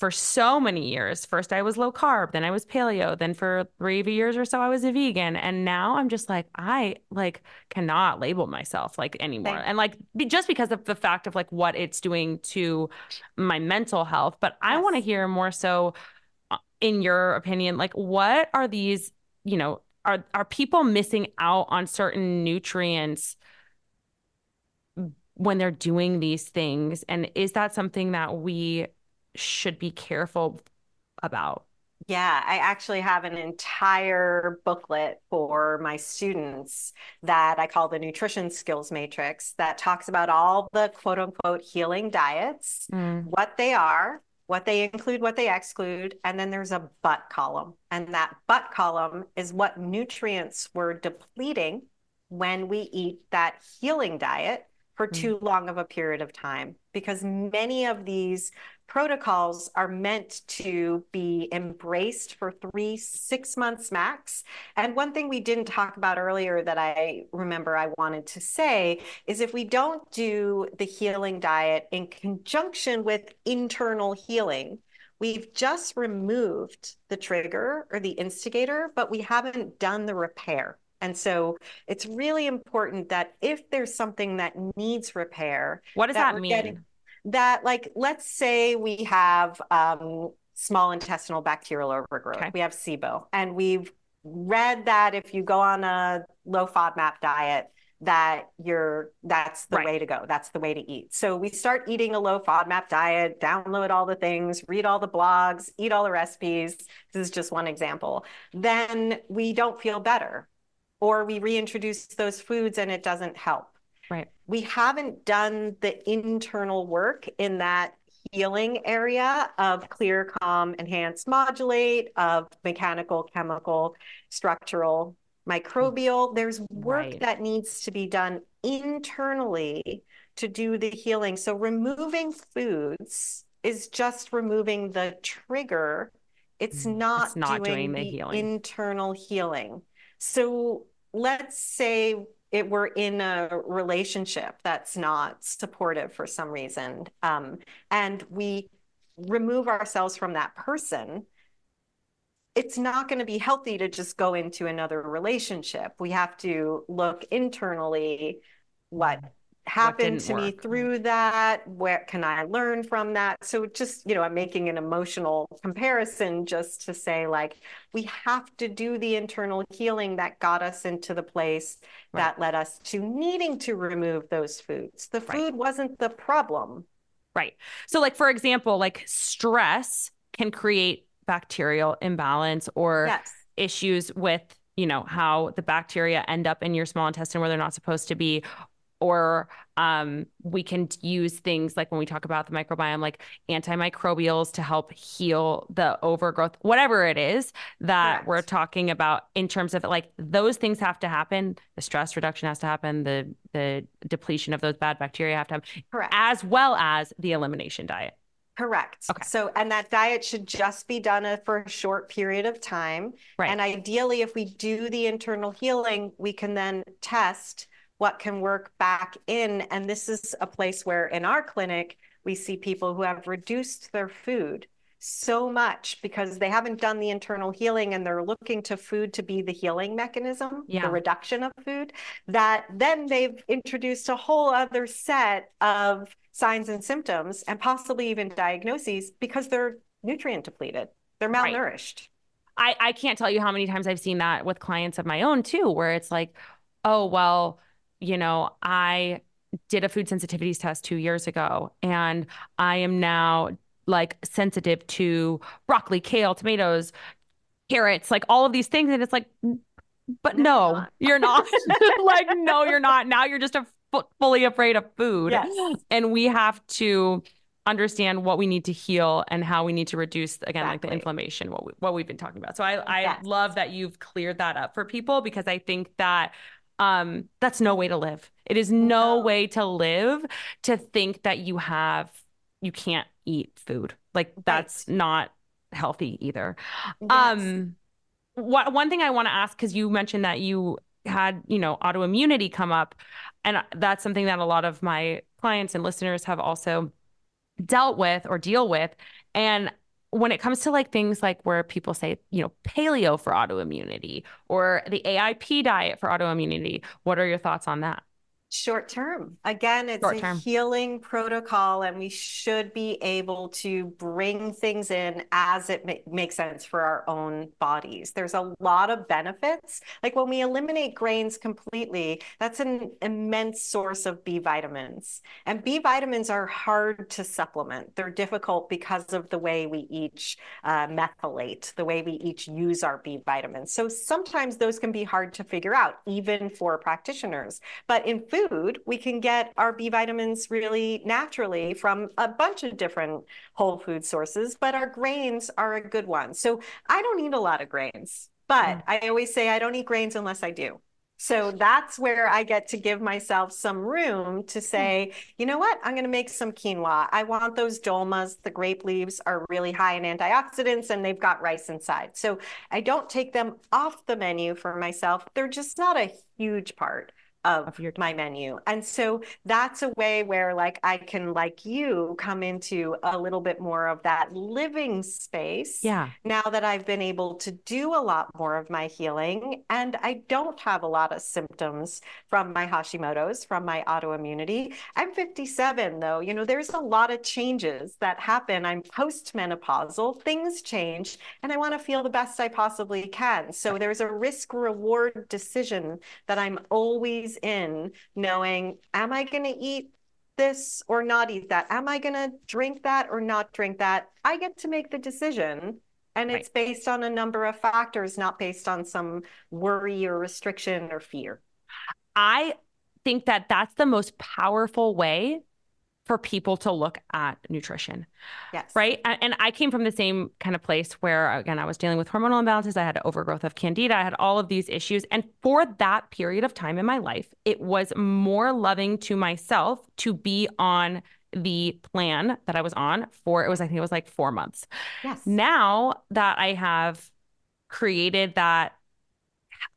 for so many years. First, I was low carb, then I was paleo, then for three years or so, I was a vegan. And now I'm just like, I like cannot label myself like anymore. And like, just because of the fact of like what it's doing to my mental health. But I want to hear more so, uh, in your opinion, like, what are these, you know, are, are people missing out on certain nutrients when they're doing these things? And is that something that we should be careful about? Yeah, I actually have an entire booklet for my students that I call the Nutrition Skills Matrix that talks about all the quote unquote healing diets, mm. what they are, what they include, what they exclude, and then there's a but column. And that but column is what nutrients we're depleting when we eat that healing diet for mm. too long of a period of time because many of these protocols are meant to be embraced for three, six months max. And one thing we didn't talk about earlier that I remember I wanted to say is if we don't do the healing diet in conjunction with internal healing, we've just removed the trigger or the instigator, but we haven't done the repair. And so it's really important that if there's something that needs repair, what does that, that mean? Getting, that like let's say we have um, small intestinal bacterial overgrowth. Okay. we have sibo and we've read that if you go on a low fodmap diet that you're that's the right. way to go. That's the way to eat. So we start eating a low fodmap diet download all the things read all the blogs eat all the recipes. This is just one example. Then we don't feel better or we reintroduce those foods and it doesn't help Right. We haven't done the internal work in that healing area of clear, calm, enhance, modulate, of mechanical, chemical, structural, microbial. There's work right. that needs to be done internally to do the healing. So removing foods is just removing the trigger. It's mm, not, it's not doing, doing the, the healing. internal healing. So let's say it we're in a relationship that's not supportive for some reason. Um, and we remove ourselves from that person it's not going to be healthy to just go into another relationship. We have to look internally what happened to work. me through that where can i learn from that so just you know i'm making an emotional comparison just to say like we have to do the internal healing that got us into the place right. that led us to needing to remove those foods the food right. wasn't the problem right so like for example like stress can create bacterial imbalance or yes. issues with you know how the bacteria end up in your small intestine where they're not supposed to be or um, we can use things like when we talk about the microbiome, like antimicrobials to help heal the overgrowth, whatever it is that Correct. we're talking about in terms of like those things have to happen. The stress reduction has to happen. The the depletion of those bad bacteria have to happen, Correct. as well as the elimination diet. Correct. Okay. So, and that diet should just be done for a short period of time. Right. And ideally, if we do the internal healing, we can then test what can work back in. And this is a place where in our clinic, we see people who have reduced their food so much because they haven't done the internal healing and they're looking to food to be the healing mechanism, yeah. the reduction of food, that then they've introduced a whole other set of signs and symptoms and possibly even diagnoses because they're nutrient depleted. They're malnourished. Right. I, I can't tell you how many times I've seen that with clients of my own too, where it's like, oh, well, you know, I did a food sensitivities test two years ago, and I am now like sensitive to broccoli, kale, tomatoes, carrots, like all of these things. And it's like, but no, no you're not. Like, no, you're not. Now you're just a f- fully afraid of food. Yes. And we have to understand what we need to heal and how we need to reduce again exactly. like the inflammation what we, what we've been talking about so i i yes. love that you've cleared that up for people because i think that um that's no way to live it is no, way to live to think that you have you can't eat food like that's right. not healthy either yes. um what, one thing i want to ask because you mentioned that you had you know autoimmunity come up and that's something that a lot of my clients and listeners have also dealt with or deal with. And when it comes to like things like where people say, you know, paleo for autoimmunity or the AIP diet for autoimmunity, what are your thoughts on that? Short term. Again, it's Short a healing protocol, and we should be able to bring things in as it ma- makes sense for our own bodies. There's a lot of benefits. Like when we eliminate grains completely, that's an immense source of B vitamins. And B vitamins are hard to supplement, they're difficult because of the way we each uh, methylate, the way we each use our B vitamins. So sometimes those can be hard to figure out, even for practitioners. But in food, food, we can get our B vitamins really naturally from a bunch of different whole food sources, but our grains are a good one. So I don't eat a lot of grains, but mm. I always say I don't eat grains unless I do. So that's where I get to give myself some room to mm. say, you know what, I'm going to make some quinoa. I want those dolmas. The grape leaves are really high in antioxidants and they've got rice inside. So I don't take them off the menu for myself. They're just not a huge part of, of your my menu. And so that's a way where like I can like you come into a little bit more of that living space. Yeah. Now that I've been able to do a lot more of my healing and I don't have a lot of symptoms from my Hashimoto's, from my autoimmunity. I'm 57 though. You know, there's a lot of changes that happen. I'm postmenopausal, things change, and I want to feel the best I possibly can. So there's a risk reward decision that I'm always in knowing, am I going to eat this or not eat that? Am I going to drink that or not drink that? I get to make the decision. And it's right. based on a number of factors, not based on some worry or restriction or fear. I think that that's the most powerful way for people to look at nutrition. Yes. Right. And I came from the same kind of place where, again, I was dealing with hormonal imbalances. I had overgrowth of candida. I had all of these issues. And for that period of time in my life, it was more loving to myself to be on the plan that I was on for, it was, I think it was like four months. Yes. Now that I have created that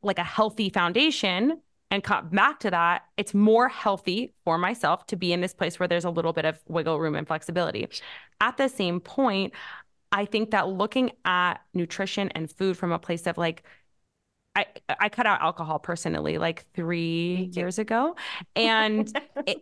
like a healthy foundation and come back to that, it's more healthy for myself to be in this place where there's a little bit of wiggle room and flexibility. At the same point, I think that looking at nutrition and food from a place of like, I, I cut out alcohol personally like three years ago. And it,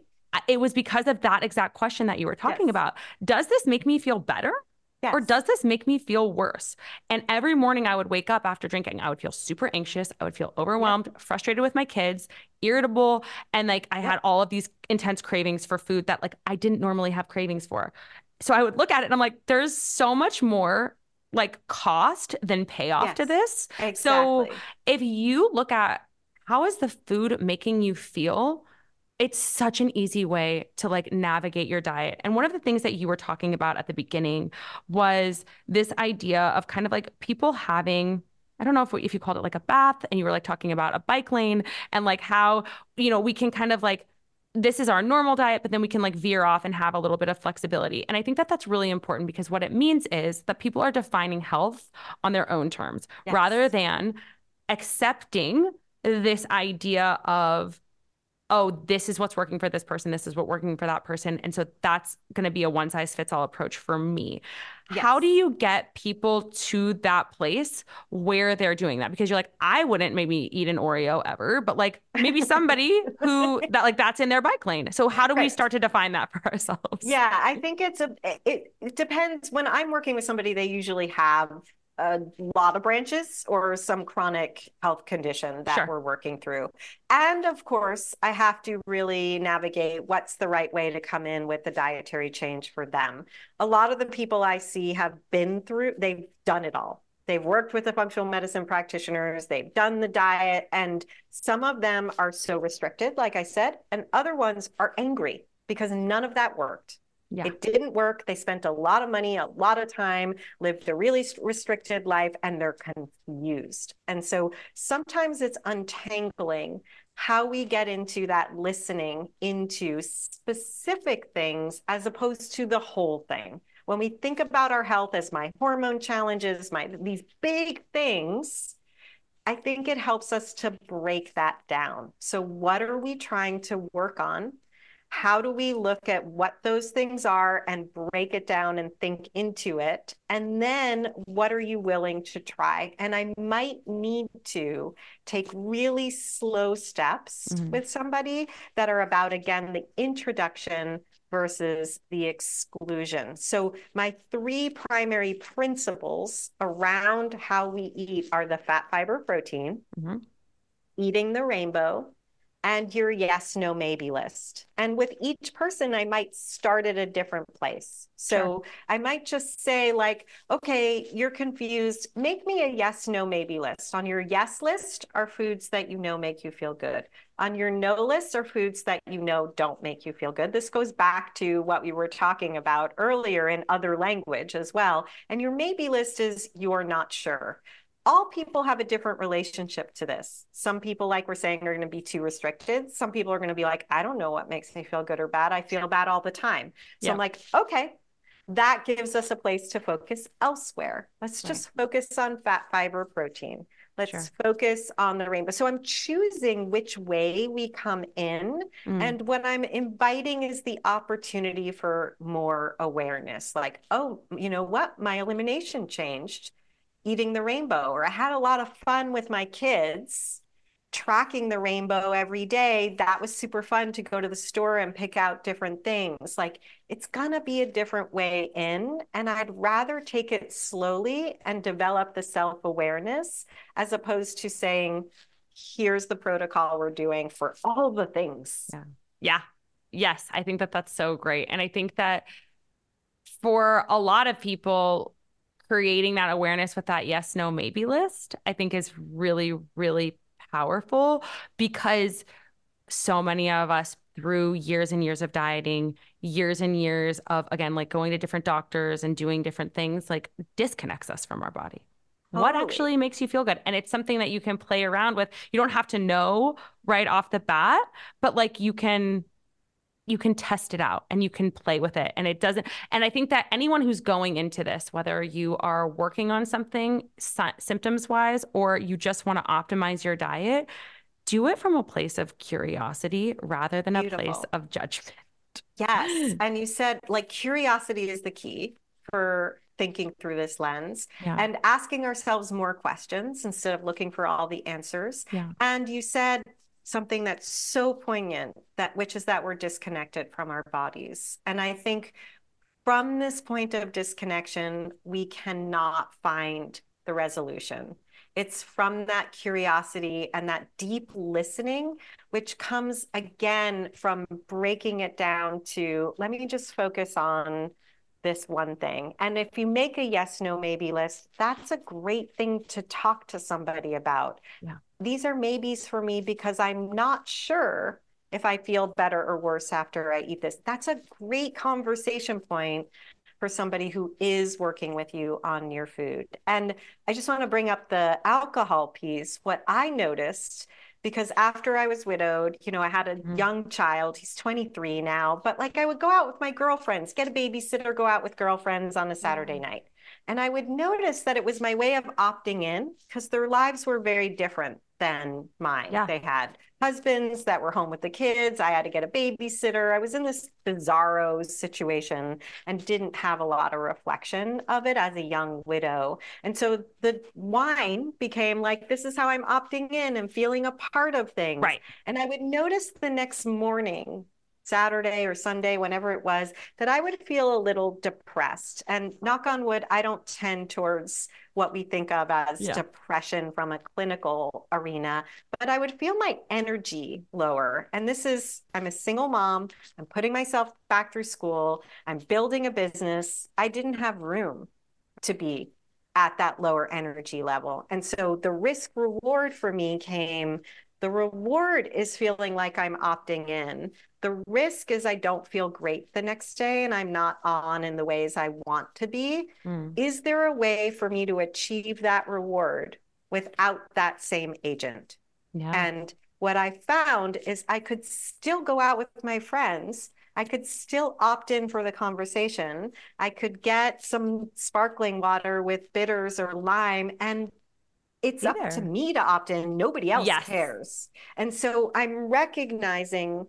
it was because of that exact question that you were talking yes. about. Does this make me feel better? Yes. Or does this make me feel worse? And every morning I would wake up after drinking, I would feel super anxious. I would feel overwhelmed, yep. frustrated with my kids, irritable. And like I yep. had all of these intense cravings for food that like I didn't normally have cravings for. So I would look at it and I'm like, there's so much more like cost than payoff yes. to this. Exactly. So if you look at how is the food making you feel? It's such an easy way to like navigate your diet. And one of the things that you were talking about at the beginning was this idea of kind of like people having I don't know if if you called it like a bath and you were like talking about a bike lane and like how you know we can kind of like this is our normal diet, but then we can like veer off and have a little bit of flexibility. And I think that that's really important because what it means is that people are defining health on their own terms yes. rather than accepting this idea of oh, this is what's working for this person, this is what working for that person. And so that's going to be a one size fits all approach for me. Yes. How do you get people to that place where they're doing that? Because you're like, I wouldn't maybe eat an Oreo ever, but like maybe somebody who that like that's in their bike lane. So how do right. we start to define that for ourselves? Yeah, I think it's a it, it depends. When I'm working with somebody, they usually have a lot of branches or some chronic health condition that sure. we're working through. And of course, I have to really navigate what's the right way to come in with the dietary change for them. A lot of the people I see have been through, they've done it all. They've worked with the functional medicine practitioners, they've done the diet, and some of them are so restricted, like I said, and other ones are angry because none of that worked. Yeah. It didn't work. They spent a lot of money, a lot of time, lived a really restricted life, and they're confused. And so sometimes it's untangling how we get into that listening into specific things as opposed to the whole thing. When we think about our health as my hormone challenges, my these big things, I think it helps us to break that down. So what are we trying to work on? How do we look at what those things are and break it down and think into it? And then what are you willing to try? And I might need to take really slow steps mm-hmm. with somebody that are about, again, the introduction versus the exclusion. So, my three primary principles around how we eat are the fat, fiber, protein, mm-hmm. eating the rainbow, and your yes, no, maybe list. And with each person, I might start at a different place. So sure. I might just say, like, okay, you're confused. Make me a yes, no, maybe list. On your yes list are foods that you know make you feel good. On your no list are foods that you know don't make you feel good. This goes back to what we were talking about earlier in other language as well. And your maybe list is you're not sure all people have a different relationship to this. Some people, like we're saying, are going to be too restricted. Some people are going to be like, I don't know what makes me feel good or bad. I feel bad all the time. So yeah. I'm like, okay, that gives us a place to focus elsewhere. Let's just right. focus on fat, fiber, protein. Let's sure. focus on the rainbow. So I'm choosing which way we come in. Mm. And what I'm inviting is the opportunity for more awareness like, oh, you know what? My elimination changed eating the rainbow, or I had a lot of fun with my kids tracking the rainbow every day. That was super fun to go to the store and pick out different things. Like it's going to be a different way in. And I'd rather take it slowly and develop the self awareness as opposed to saying, here's the protocol we're doing for all the things. Yeah. Yeah. Yes. I think that that's so great. And I think that for a lot of people, creating that awareness with that yes, no, maybe list, I think is really, really powerful because so many of us through years and years of dieting, years and years of, again, like going to different doctors and doing different things, like disconnects us from our body. Totally. What actually makes you feel good? And it's something that you can play around with. You don't have to know right off the bat, but like you can you can test it out and you can play with it and it doesn't and i think that anyone who's going into this whether you are working on something symptoms wise or you just want to optimize your diet do it from a place of curiosity rather than Beautiful. a place of judgment yes and you said like curiosity is the key for thinking through this lens yeah. and asking ourselves more questions instead of looking for all the answers yeah. and you said something that's so poignant that which is that we're disconnected from our bodies and i think from this point of disconnection we cannot find the resolution it's from that curiosity and that deep listening which comes again from breaking it down to let me just focus on this one thing. And if you make a yes, no, maybe list, that's a great thing to talk to somebody about. Yeah these are maybes for me because I'm not sure if I feel better or worse after I eat this. That's a great conversation point for somebody who is working with you on your food. And I just want to bring up the alcohol piece. What I noticed because after I was widowed, you know, I had a mm-hmm. young child. He's 23 now, but like I would go out with my girlfriends, get a babysitter, go out with girlfriends on a Saturday mm-hmm. night. And I would notice that it was my way of opting in because their lives were very different than mine. Yeah. They had husbands that were home with the kids. I had to get a babysitter. I was in this bizarro situation and didn't have a lot of reflection of it as a young widow. And so the wine became like, this is how I'm opting in and feeling a part of things. Right. And I would notice the next morning Saturday or Sunday, whenever it was, that I would feel a little depressed. And knock on wood, I don't tend towards what we think of as yeah. depression from a clinical arena, but I would feel my energy lower. And this is, I'm a single mom, I'm putting myself back through school, I'm building a business. I didn't have room to be at that lower energy level. And so the risk reward for me came The reward is feeling like I'm opting in. The risk is I don't feel great the next day and I'm not on in the ways I want to be. Mm. Is there a way for me to achieve that reward without that same agent? Yeah. And what I found is I could still go out with my friends. I could still opt in for the conversation. I could get some sparkling water with bitters or lime and it's up to me to opt in. Nobody else yes. cares. And so I'm recognizing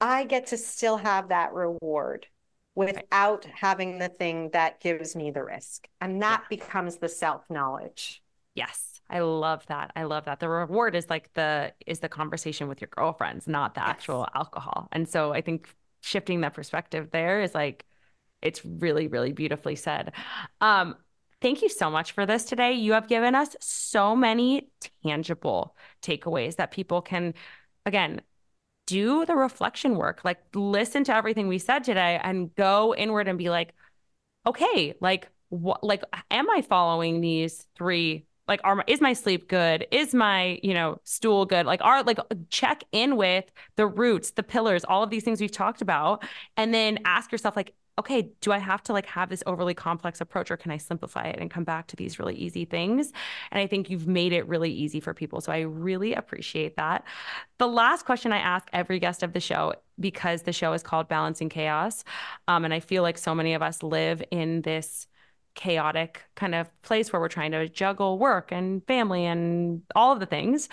I get to still have that reward without right. having the thing that gives me the risk. And that yeah. becomes the self knowledge. Yes. I love that. I love that. The reward is like the is the conversation with your girlfriends, not the yes. actual alcohol. And so I think shifting that perspective there is like it's really really beautifully said. Um Thank you so much for this today. You have given us so many tangible takeaways that people can, again, do the reflection work, like listen to everything we said today and go inward and be like, okay, like, what, like, am I following these three? Like, are is my sleep good? Is my, you know, stool good? Like, are like check in with the roots, the pillars, all of these things we've talked about, and then ask yourself, like, okay, do I have to like have this overly complex approach or can I simplify it and come back to these really easy things? And I think you've made it really easy for people. So I really appreciate that. The last question I ask every guest of the show, because the show is called Balancing Chaos, um, and I feel like so many of us live in this chaotic kind of place where we're trying to juggle work and family and all of the things.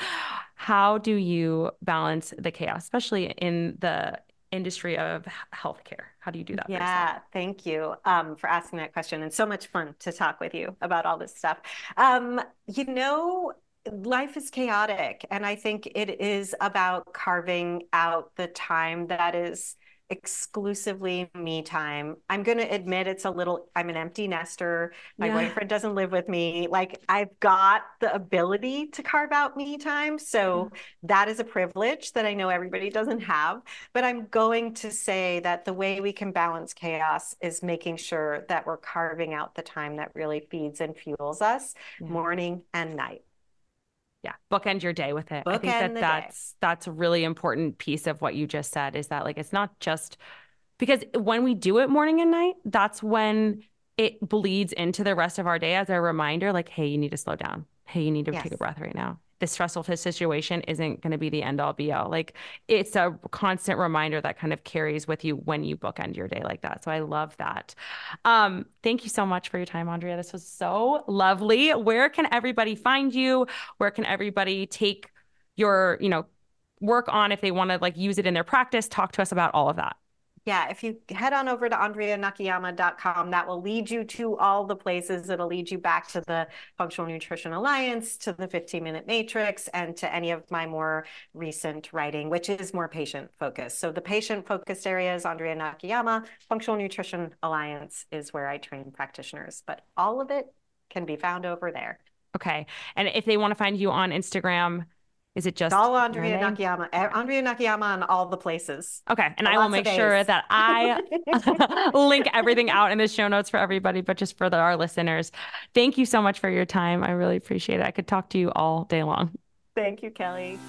How do you balance the chaos, especially in the industry of healthcare? How do you do that? Yeah, thank you um, for asking that question. And so much fun to talk with you about all this stuff. Um, you know, life is chaotic. And I think it is about carving out the time that is exclusively me time. I'm going to admit it's a little, I'm an empty nester. My yeah. boyfriend doesn't live with me. Like I've got the ability to carve out me time. So yeah. that is a privilege that I know everybody doesn't have. But I'm going to say that the way we can balance chaos is making sure that we're carving out the time that really feeds and fuels us yeah. morning and night yeah bookend your day with it bookend i think that that's day. that's a really important piece of what you just said is that like it's not just because when we do it morning and night that's when it bleeds into the rest of our day as a reminder like hey you need to slow down hey you need to yes. take a breath right now this stressful situation isn't going to be the end all be all. Like it's a constant reminder that kind of carries with you when you bookend your day like that. So I love that. Um, thank you so much for your time, Andrea. This was so lovely. Where can everybody find you? Where can everybody take your, you know, work on if they want to like use it in their practice? Talk to us about all of that yeah, if you head on over to andreanakayama.com, that will lead you to all the places. It'll lead you back to the Functional Nutrition Alliance, to the 15 minute matrix, and to any of my more recent writing, which is more patient focused. So the patient focused area is Andrea Nakayama. Functional Nutrition Alliance is where I train practitioners, but all of it can be found over there. Okay. And if they want to find you on Instagram, is it just all Andrea Nakayama? Andrea Nakayama on all the places. Okay. And I will make sure that I link everything out in the show notes for everybody, but just for the, our listeners. Thank you so much for your time. I really appreciate it. I could talk to you all day long. Thank you, Kelley.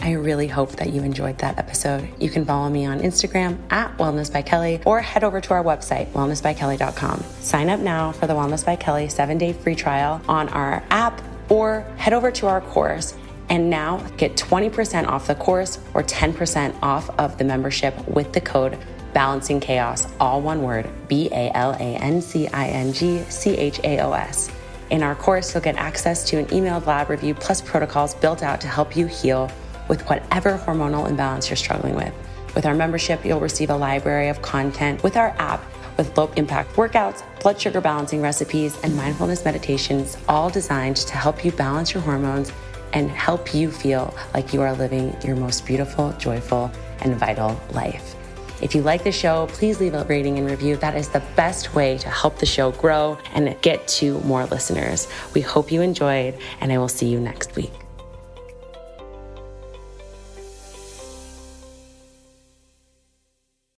I really hope that you enjoyed that episode. You can follow me on Instagram at Wellness by Kelley or head over to our website, wellnessbykelley.com. Sign up now for the Wellness by Kelley seven day free trial on our app or head over to our course and now get 20% off the course or 10% off of the membership with the code Balancing Chaos, all one word B A L A N C I N G C H A O S. In our course, you'll get access to an emailed lab review plus protocols built out to help you heal with whatever hormonal imbalance you're struggling with. With our membership, you'll receive a library of content with our app with low impact workouts, blood sugar balancing recipes, and mindfulness meditations, all designed to help you balance your hormones and help you feel like you are living your most beautiful, joyful, and vital life. If you like the show, please leave a rating and review. That is the best way to help the show grow and get to more listeners. We hope you enjoyed, and I will see you next week.